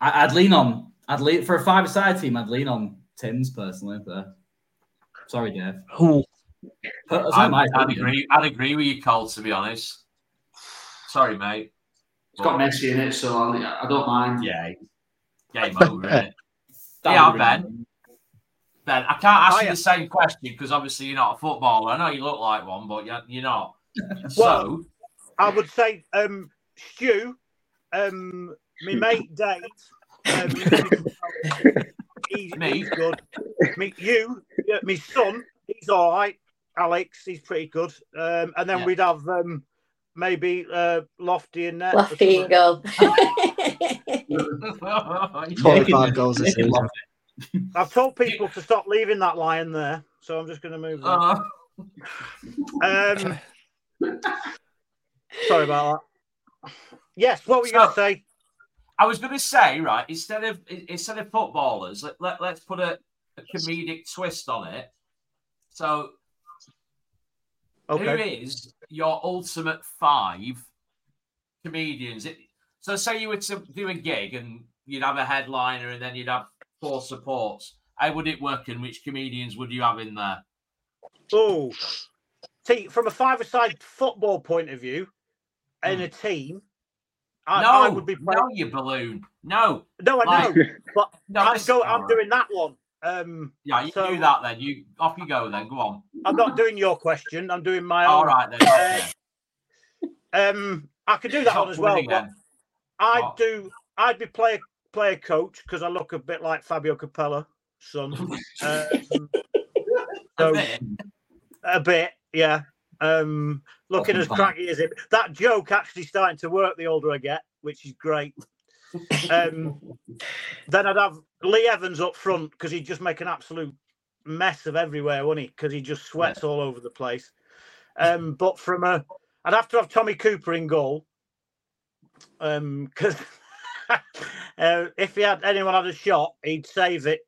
I- I'd lean on. I'd lean for a five-side team. I'd lean on Tim's personally. There. Sorry, Dave. Who? I'd, I'd agree. I'd agree with you, Cole. To be honest. Sorry, mate. It's got Messi in it, so I, I don't mind. Yeah. Game over, innit? [LAUGHS] That yeah, would Ben. Ben, I can't ask Oh, you yeah. the same question because obviously you're not a footballer. I know you look like one, but you're, you're not. [LAUGHS] so, Well, I would say, um, Stu, um, my mate Dave, um, [LAUGHS] he's, Me? he's good. Me, you, yeah, my son, he's all right. Alex, he's pretty good. Um, and then Yeah. we'd have um, maybe uh, Lofty in there. Lofty and goal. [LAUGHS] [LAUGHS] 45 goals this season. I've told people to stop leaving that lion there, so I'm just going to move on. uh, Um, sorry about that. Yes, what were you going to say? I was going to say, right, instead of instead of footballers, let, let, let's put a, a comedic twist on it. So, who Okay. is your ultimate five comedians? It, so, say you were to do a gig and you'd have a headliner and then you'd have four supports. How would it work and which comedians would you have in there? Oh, see, from a five-a-side football point of view, in hmm. a team, I, no, I would be playing. no, you balloon. No, No, I like- know, but [LAUGHS] no, I'm, go, I'm doing that one. Um, Yeah, you So- do that then. You off you go then. Go on. I'm not doing your question. I'm doing my own. All right then. Uh. [LAUGHS] Um, I could do that one as well. But. I'd What? do. I'd be player player coach because I look a bit like Fabio Capello, son. [LAUGHS] um, A so bit. a bit, yeah. Um, looking as craggy as it. That joke actually starting to work the older I get, which is great. Um, [LAUGHS] then I'd have Lee Evans up front because he'd just make an absolute mess of everywhere, wouldn't he? Because he just sweats all over the place. Um, but from a, I'd have to have Tommy Cooper in goal. Um, [LAUGHS] because uh, if he had anyone had a shot, he'd save it.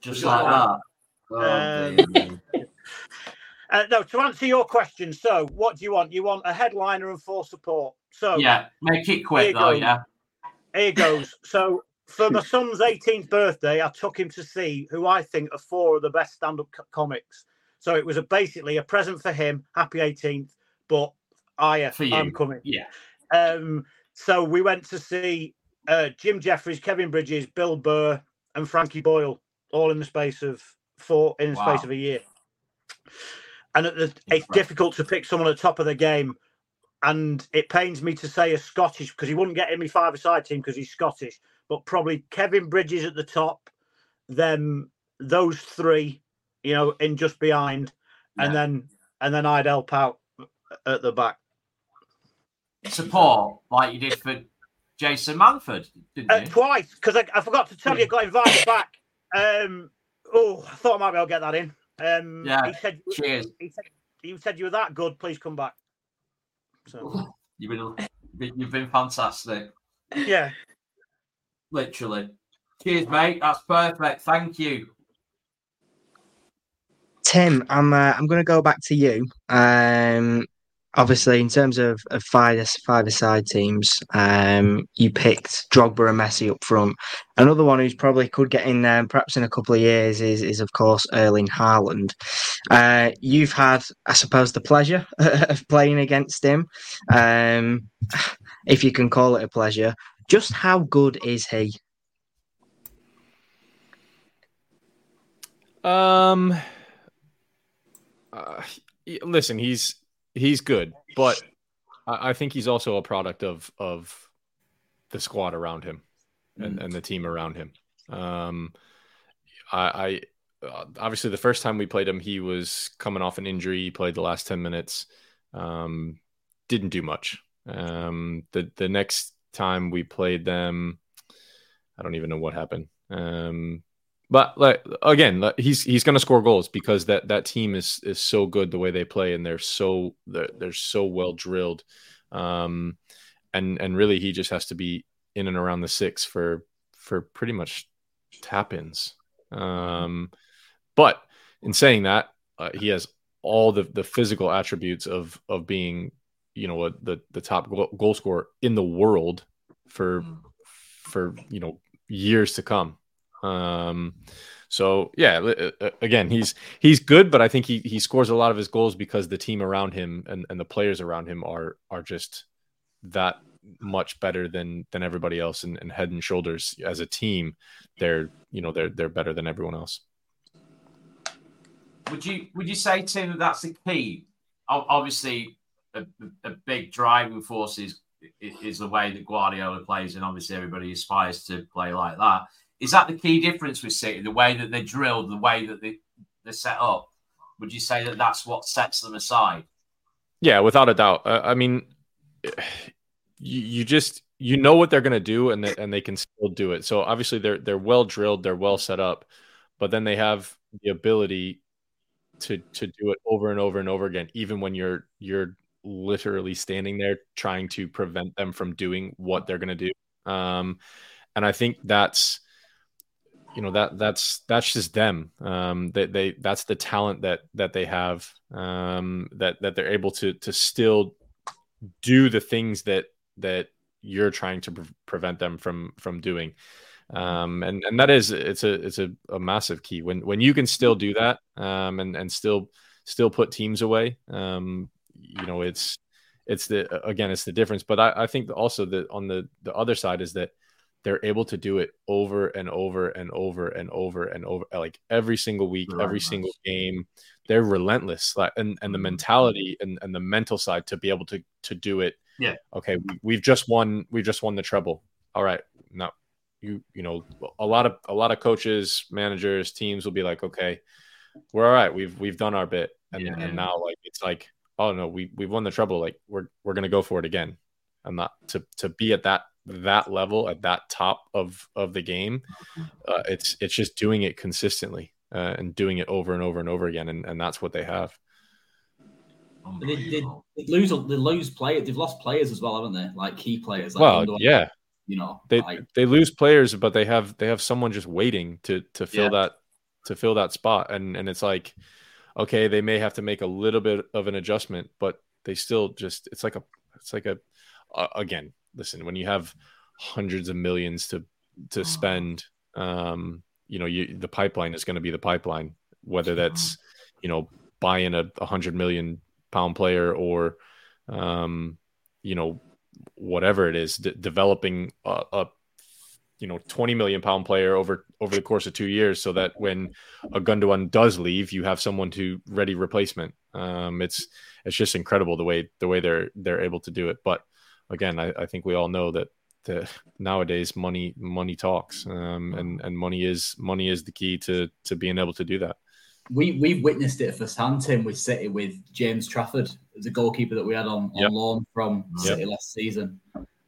Just like that. Um, Oh, dear. Uh, no, to answer your question, so what do you want? You want a headliner and four support. So yeah, make it quick though. go. Yeah. here goes. [LAUGHS] So for my son's 18th birthday, I took him to see who I think are four of the best stand-up co- comics. So it was a, basically a present for him. Happy 18th, but I For you. I'm coming. Yeah. Um, so we went to see uh, Jim Jefferies, Kevin Bridges, Bill Burr, and Frankie Boyle, all in the space of four in the Wow. space of a year. And at the, it's difficult to pick someone at the top of the game. And it pains me to say a Scottish because he wouldn't get in my five-a-side team because he's Scottish. But probably Kevin Bridges at the top, then those three, you know, in just behind, and then and then I'd help out at the back. Support like you did for Jason Manford, didn't Uh, you? twice because I, I forgot to tell you, I got invited back. Um, oh, I thought I might be able to get that in. Um, Yeah, he said, cheers. He said, he said you were that good. Please come back. So You've been you've been fantastic. yeah, Literally. Cheers, mate. That's perfect. Thank you. Tim, I'm uh, I'm going to go back to you. Um, obviously, in terms of, of five five side teams, um, you picked Drogba and Messi up front. Another one who's probably could get in there, perhaps in a couple of years, is is of course Erling Haaland. Uh, you've had, I suppose, the pleasure [LAUGHS] of playing against him, um, if you can call it a pleasure. Just how good is he? Um, uh, listen, he's he's good, but I, think he's also a product of of the squad around him and, and the team around him. Um, I, I uh, obviously the first time we played him, he was coming off an injury. He played the last ten minutes, um, didn't do much. Um, the the next time we played them, I don't even know what happened. Um, but like again, like, he's he's going to score goals because that that team is is so good the way they play and they're so they're, they're so well drilled. Um, and and really he just has to be in and around the six for for pretty much tap ins. Um, but in saying that, uh, he has all the the physical attributes of of being you know a, the the top goal, goal scorer in the world for for you know years to come. Um, so yeah, uh, again, he's he's good, but I think he he scores a lot of his goals because the team around him and, and the players around him are are just that much better than than everybody else and, and head and shoulders as a team they're you know they're they're better than everyone else Would you would you say Tim that that's the key? Obviously, a, a big driving force is is the way that Guardiola plays, and obviously everybody aspires to play like that. Is that the key difference with City? The way that they're drilled, the way that they they're set up. Would you say that that's what sets them aside? Yeah, without a doubt. Uh, I mean, you, you just you know what they're going to do, and they, and they can still do it. So obviously they're they're well drilled, they're well set up, but then they have the ability to to do it over and over and over again, even when you're you're literally standing there trying to prevent them from doing what they're going to do. Um, and I think that's you know that that's that's just them. Um that they, that's the talent that that they have um that that they're able to to still do the things that that you're trying to pre- prevent them from from doing. Um and and that is it's a it's a, a massive key. When when you can still do that um and and still still put teams away um you know it's it's the again it's the difference. But i i think also that on the the other side is that they're able to do it over and over and over and over and over like every single week every single game. They're relentless like and, and the mm-hmm. mentality and, and the mental side to be able to to do it. Yeah. okay we, we've just won we've just won the treble. All right now you you know a lot of a lot of coaches managers teams will be like okay we're all right. We've we've done our bit. And, Yeah. and now like it's like oh no we we've won the treble. Like we're we're gonna go for it again. And not to to be at that that level at that top of of the game uh, it's it's just doing it consistently uh, and doing it over and over and over again and, and that's what they have They, they, they lose they lose players. They've lost players as well, haven't they? Like key players. Like well yeah you know, they like they lose players but they have they have someone just waiting to to fill Yeah. that to fill that spot and and it's like okay they may have to make a little bit of an adjustment but they still just it's like a it's like a uh, again listen when you have hundreds of millions to to spend. Um, you know, you, the pipeline is going to be the pipeline, whether that's you know buying a, a hundred million pound player or um, you know whatever it is, de- developing a, a you know 20 million pound player over over the course of two years so that when a Gundogan does leave you have someone to ready replacement. Um it's it's just incredible the way the way they're they're able to do it. But again i, I think we all know that the, nowadays money money talks um and and money is money is the key to to being able to do that we we've witnessed it firsthand, Tim, with City with James Trafford, the goalkeeper that we had on, on Yep. loan from Yep. City last season.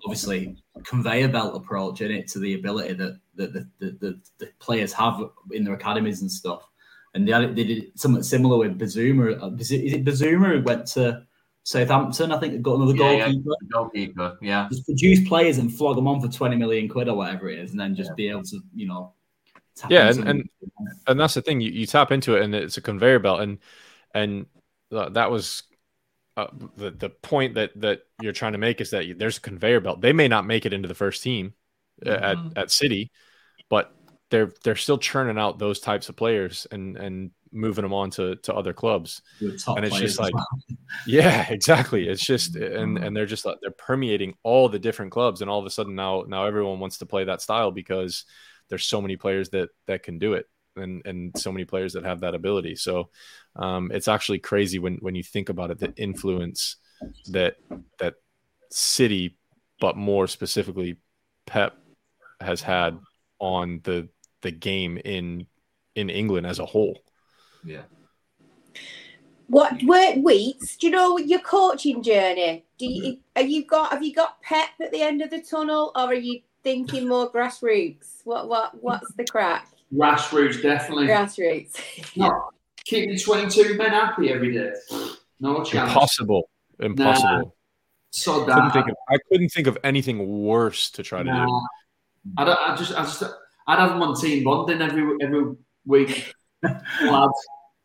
Obviously, conveyor belt approach in it to the ability that that the, the, the, the players have in their academies and stuff. And they, had, they did something similar with Bazunu. Is it Bazunu who went to Southampton? I think they've got another Yeah, yeah, goalkeeper. goalkeeper. Yeah. Just produce players and flog them on for 20 million quid or whatever it is, and then just be able to, you know, tap yeah into and, and and that's the thing you, you tap into it and it's a conveyor belt and and uh, that was uh, the the point that that you're trying to make is that you- there's a conveyor belt they may not make it into the first team uh, at Mm-hmm. at city but they're they're still churning out those types of players and and moving them on to to other clubs. And it's just like well. [LAUGHS] yeah exactly. It's just [LAUGHS] and and they're just they're permeating all the different clubs and all of a sudden now now everyone wants to play that style because there's so many players that that can do it and and so many players that have that ability. So um it's actually crazy when when you think about it the influence that that city but more specifically pep has had on the the game in in england as a whole Yeah. What work weeks? Do you know your coaching journey? Do you mm-hmm. have you got have you got pep at the end of the tunnel, or are you thinking more grassroots? What what what's the crack? Grassroots, definitely. Grassroots. [LAUGHS] No, keeping 22 men happy every day. No chance. impossible impossible So couldn't think of, I couldn't think of anything worse to try to do. I, don't, I just, I just, I'd have them on team bonding every every week. Lads,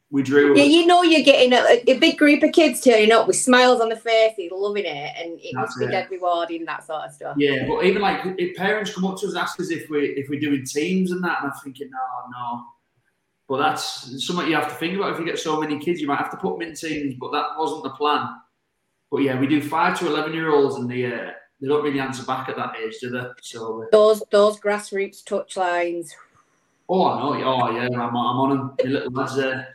we drew. Yeah, you know you're getting a, a big group of kids turning up with smiles on their faces, loving it, and it must That's be dead rewarding that sort of stuff. Yeah, but even like if parents come up to us and ask us if we if we're doing teams and that, and I'm thinking, no, no. But that's something you have to think about. If you get so many kids, you might have to put them in teams. But that wasn't the plan. But yeah, we do five to eleven year olds, and they uh, they don't really answer back at that age, do they? So. Uh, Those those grassroots touch lines. Oh, I know. Oh, yeah. I'm, I'm on him. The little lads. Uh,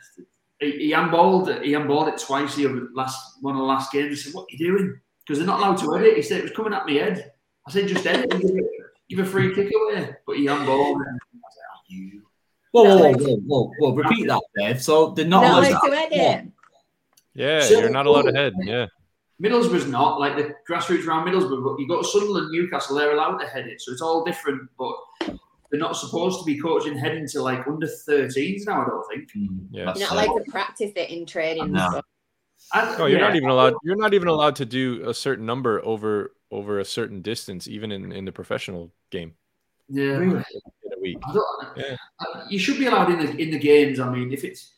he, he handballed. He handballed it twice. The other- last one of the last games. He said, "What are you doing?" Because they're not allowed to edit. He said it was coming at my head. I said, "Just edit. and Give, it, give a free kick away." But he handballed. And I was like, "Oh, you." Whoa, whoa, whoa, whoa, whoa, whoa, repeat that, Dave. So they're not, Not allowed allowed to edit. Yeah, So- you're not allowed to head. Yeah. Middlesbrough's not like the grassroots around Middlesbrough, but you go to Sunderland, Newcastle, they're allowed to head it, so it's all different. But they're not supposed to be coaching heading to like under 13s now. I don't think. Hmm, yeah. You're not allowed to practice it in training. No. stuff. I, No, oh, you're not even allowed. You're not even allowed to do a certain number over over a certain distance, even in in the professional game. Yeah. In a week. I don't, Yeah. I- you should be allowed in the in the games. I mean, if it's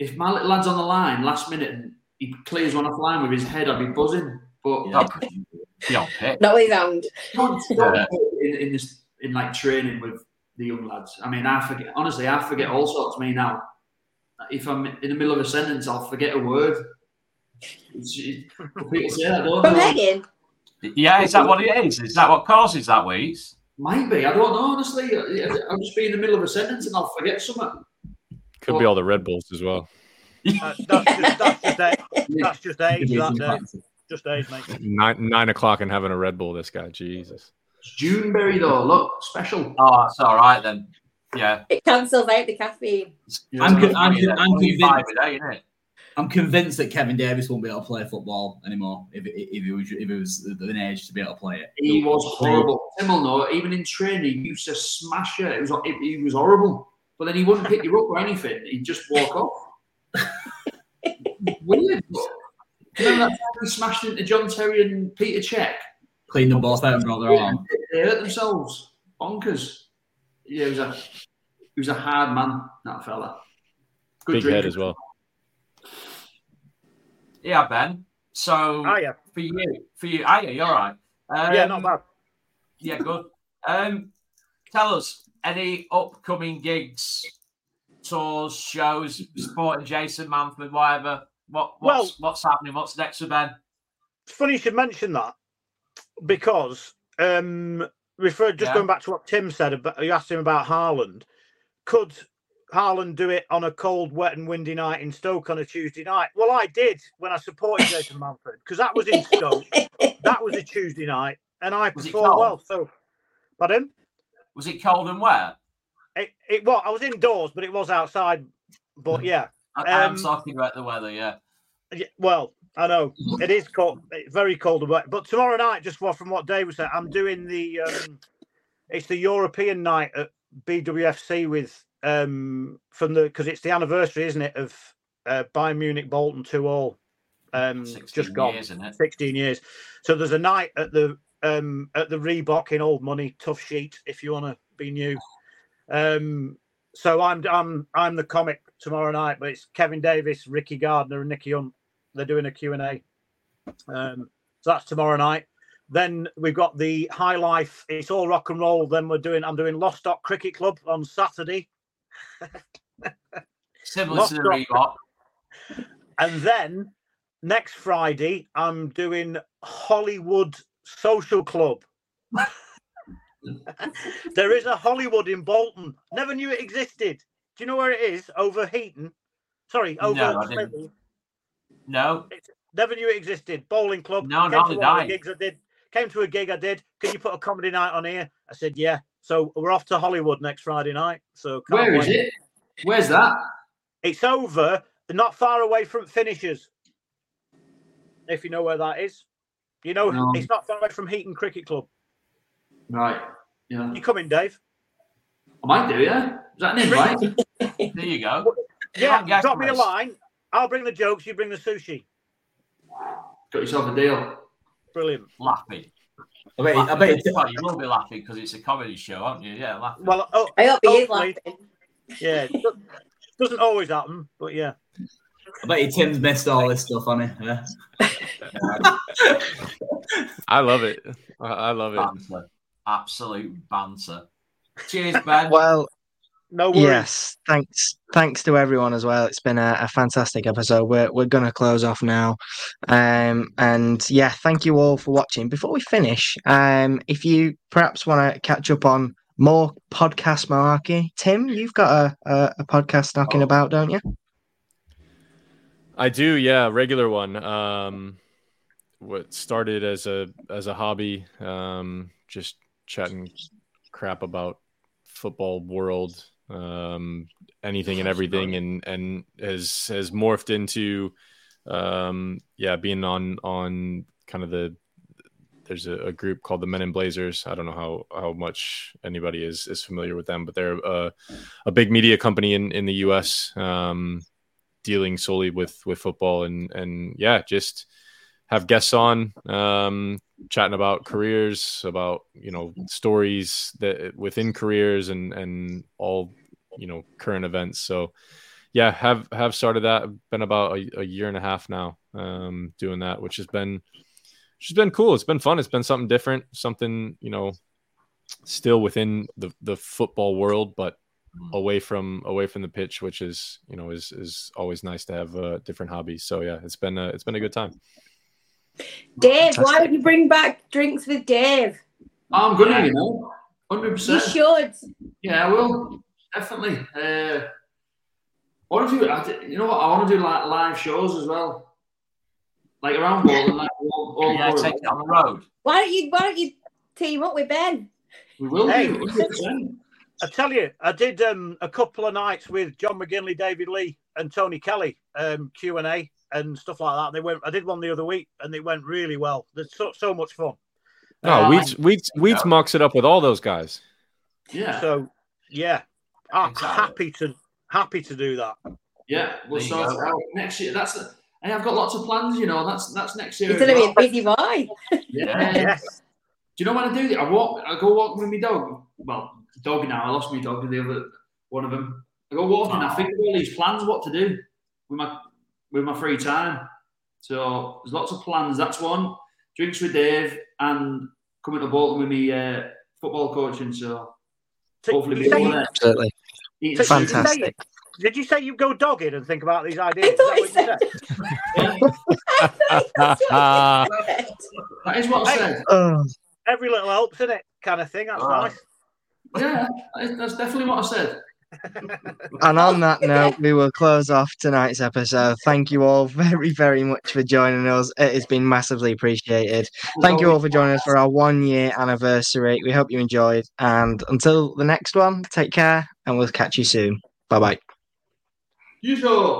if my little lad's on the line last minute and he clears one off line with his head, I'd be buzzing. But Yeah, pick. Not with his hand. Don't- don't in, in this in like training with the young lads. I mean, I forget honestly, I forget all sorts. Me now, if I'm in the middle of a sentence, I'll forget a word. It's, it, people say that, don't From they? heading. Yeah, is that what it is? Is that what causes that, Wheats? Might be. I don't know. Honestly, I'll just be in the middle of a sentence and I'll forget something. Could be all the Red Bulls as well. [LAUGHS] That's, that's just that's just age. That's just age. That, uh, just age, mate. Nine nine o'clock and having a Red Bull. This guy, Jesus. It's Juneberry though. Look, special. Oh, it's all right then. Yeah. It cancels out the caffeine. I'm, con- I'm, con- I'm Only five convinced. day. I'm convinced that Kevin Davies won't be able to play football anymore if, if, he was if he was of an age to be able to play it. He was horrible. Tim will know. Even in training, he used to smash it. It was it, he was horrible. But then he wouldn't pick you up or anything. He'd just walk off. [LAUGHS] Weird. But, you remember that time he smashed into John Terry and Peter Cech? Cleaned them both out and brought their arm. They hurt themselves. Bonkers. Yeah, he was a he was a hard man. That fella. Good Big head drinker. as well. Yeah, Ben. So Oh, yeah. for you, for you, are you? You're all right. Um, Yeah, not bad. Yeah, good. Um, tell us any upcoming gigs, tours, shows, supporting Jason Manford, whatever. What what's what's happening? What's next for Ben? It's funny you should mention that because um refer just Yeah. going back to what Tim said about you asked him about Haaland. Could Haaland do it on a cold, wet, and windy night in Stoke on a Tuesday night? Well, I did when I supported Jason Manford because that was in Stoke. [LAUGHS] that was a Tuesday night, and I Was performed well. So, pardon? Was it cold and wet? It, it was. I was indoors, but it was outside. But yeah, I, I'm Um, talking about the weather. Yeah. Yeah, well, I know it is cold, very cold wet. But tomorrow night, just from what Dave was saying, I'm doing the um, it's the European night at BWFC with um from the because it's the anniversary, isn't it, of uh, Bayern Munich Bolton two all. Um, 16 just gone years, isn't it? 16 years. So there's a night at the um at the Reebok in old money, Toughsheet if you want to be new. Um, so I'm I'm I'm the comic tomorrow night, but it's Kevin Davies, Ricky Gardner, and Nicky Hunt. They're doing a Q and A. Um, so that's tomorrow night. Then we've got the High Life. It's all rock and roll. Then we're doing. I'm doing Lostock Cricket Club on Saturday. [LAUGHS] Similar to the. Reebok. And then next Friday, I'm doing Hollywood Social Club. [LAUGHS] there is a Hollywood in Bolton. Never knew it existed. Do you know where it is? Over Heaton. Sorry, over No, I didn't. No. Never knew it existed. Bowling club. No, Came not did the I. gigs I did. Came to a gig I did. Can you put a comedy night on here? I said, yeah. So we're off to Hollywood next Friday night. So can't Where is it? Where's that? It's over, not far away from Finishers. If you know where that is, you know No. it's not far away from Heaton Cricket Club. Right. Yeah. You coming, Dave? I might do, yeah. Is that an invite? [LAUGHS] There you go. Yeah, drop me a line. I'll bring the jokes. You bring the sushi. Got yourself a deal. Brilliant. Laughing. I bet, I Laughing. bet it- well, you will be laughing because it's a comedy show, aren't you? Yeah, laughing. Well, oh, I hope he is hopefully- laughing. Yeah, doesn't always happen, but yeah. I bet you Tim's missed all this stuff on it. Yeah. I love it. I, I love it. Banter. Absolute banter. Cheers, Ben. Well, no worries. Yes, thanks. Thanks to everyone as well. It's been a, a fantastic episode. We're we're gonna close off now, um, and yeah, thank you all for watching. Before we finish, um, if you perhaps want to catch up on more podcast malarkey, Tim, you've got a a, a podcast knocking about, don't you? I do, yeah, regular one. Um, what started as a as a hobby, um, just chatting crap about football world, um, anything and everything, and and has has morphed into, um, yeah, being on on kind of the. There's a, a group called the Men in Blazers. I don't know how how much anybody is is familiar with them, but they're a, a big media company in in the U.S. Um, dealing solely with with football and and yeah just have guests on um chatting about careers about you know stories that within careers and and all you know current events. So yeah have have started that. Been about a, a year and a half now um doing that which has been which has been cool. It's been fun. It's been something different something you know still within the the football world but away from away from the pitch which is you know is is always nice to have uh, different hobbies. So yeah it's been a, it's been a good time Dave, why don't you bring back drinks with Dave? I'm gonna, you know, hundred percent. You should. Yeah, I will definitely. Uh, I want to do. I d- You know what? I want to do like live shows as well, like around Bolton, like all, all Yeah, over. take it on the road. Why don't you why don't you team up with Ben? We will Hey. do. 100%. I tell you, I did um, a couple of nights with John McGinley, David Lee, and Tony Kelly, um, Q and A and stuff like that. They went. I did one the other week, and it went really well. There's so so much fun. no Um, Wheats Wheats Wheats mucks it up with all those guys Yeah. So yeah, I'm Exactly. happy to happy to do that. Yeah, we'll There sort out next year. That's. The, hey, I've got lots of plans. You know, that's that's next year. He's as gonna be well. a busy boy. [LAUGHS] Yeah. [LAUGHS] Yes. Do you know when I do that? I walk. I go walking with my dog. Well, dog now. I lost my dog. The other one of them. I go walking. I think of all these plans, what to do with my with my free time. So there's lots of plans. That's one. Drinks with Dave and coming to Bolton with me uh, football coaching. So So Hopefully you we say- will, uh, Absolutely. eat so some did you say- Fantastic. Did you say you go dogged and think about these ideas? Is that what you [LAUGHS] [LAUGHS] said? That is what I said. Every little helps, isn't it? Kind of thing. That's Ah. nice. Yeah, that's definitely what I said. And on that [LAUGHS] note, we will close off tonight's episode. Thank you all very, very much for joining us. It has been massively appreciated. Thank you all for joining us for our one year anniversary. We hope you enjoyed. And until the next one, take care and we'll catch you soon. Bye bye. You sure?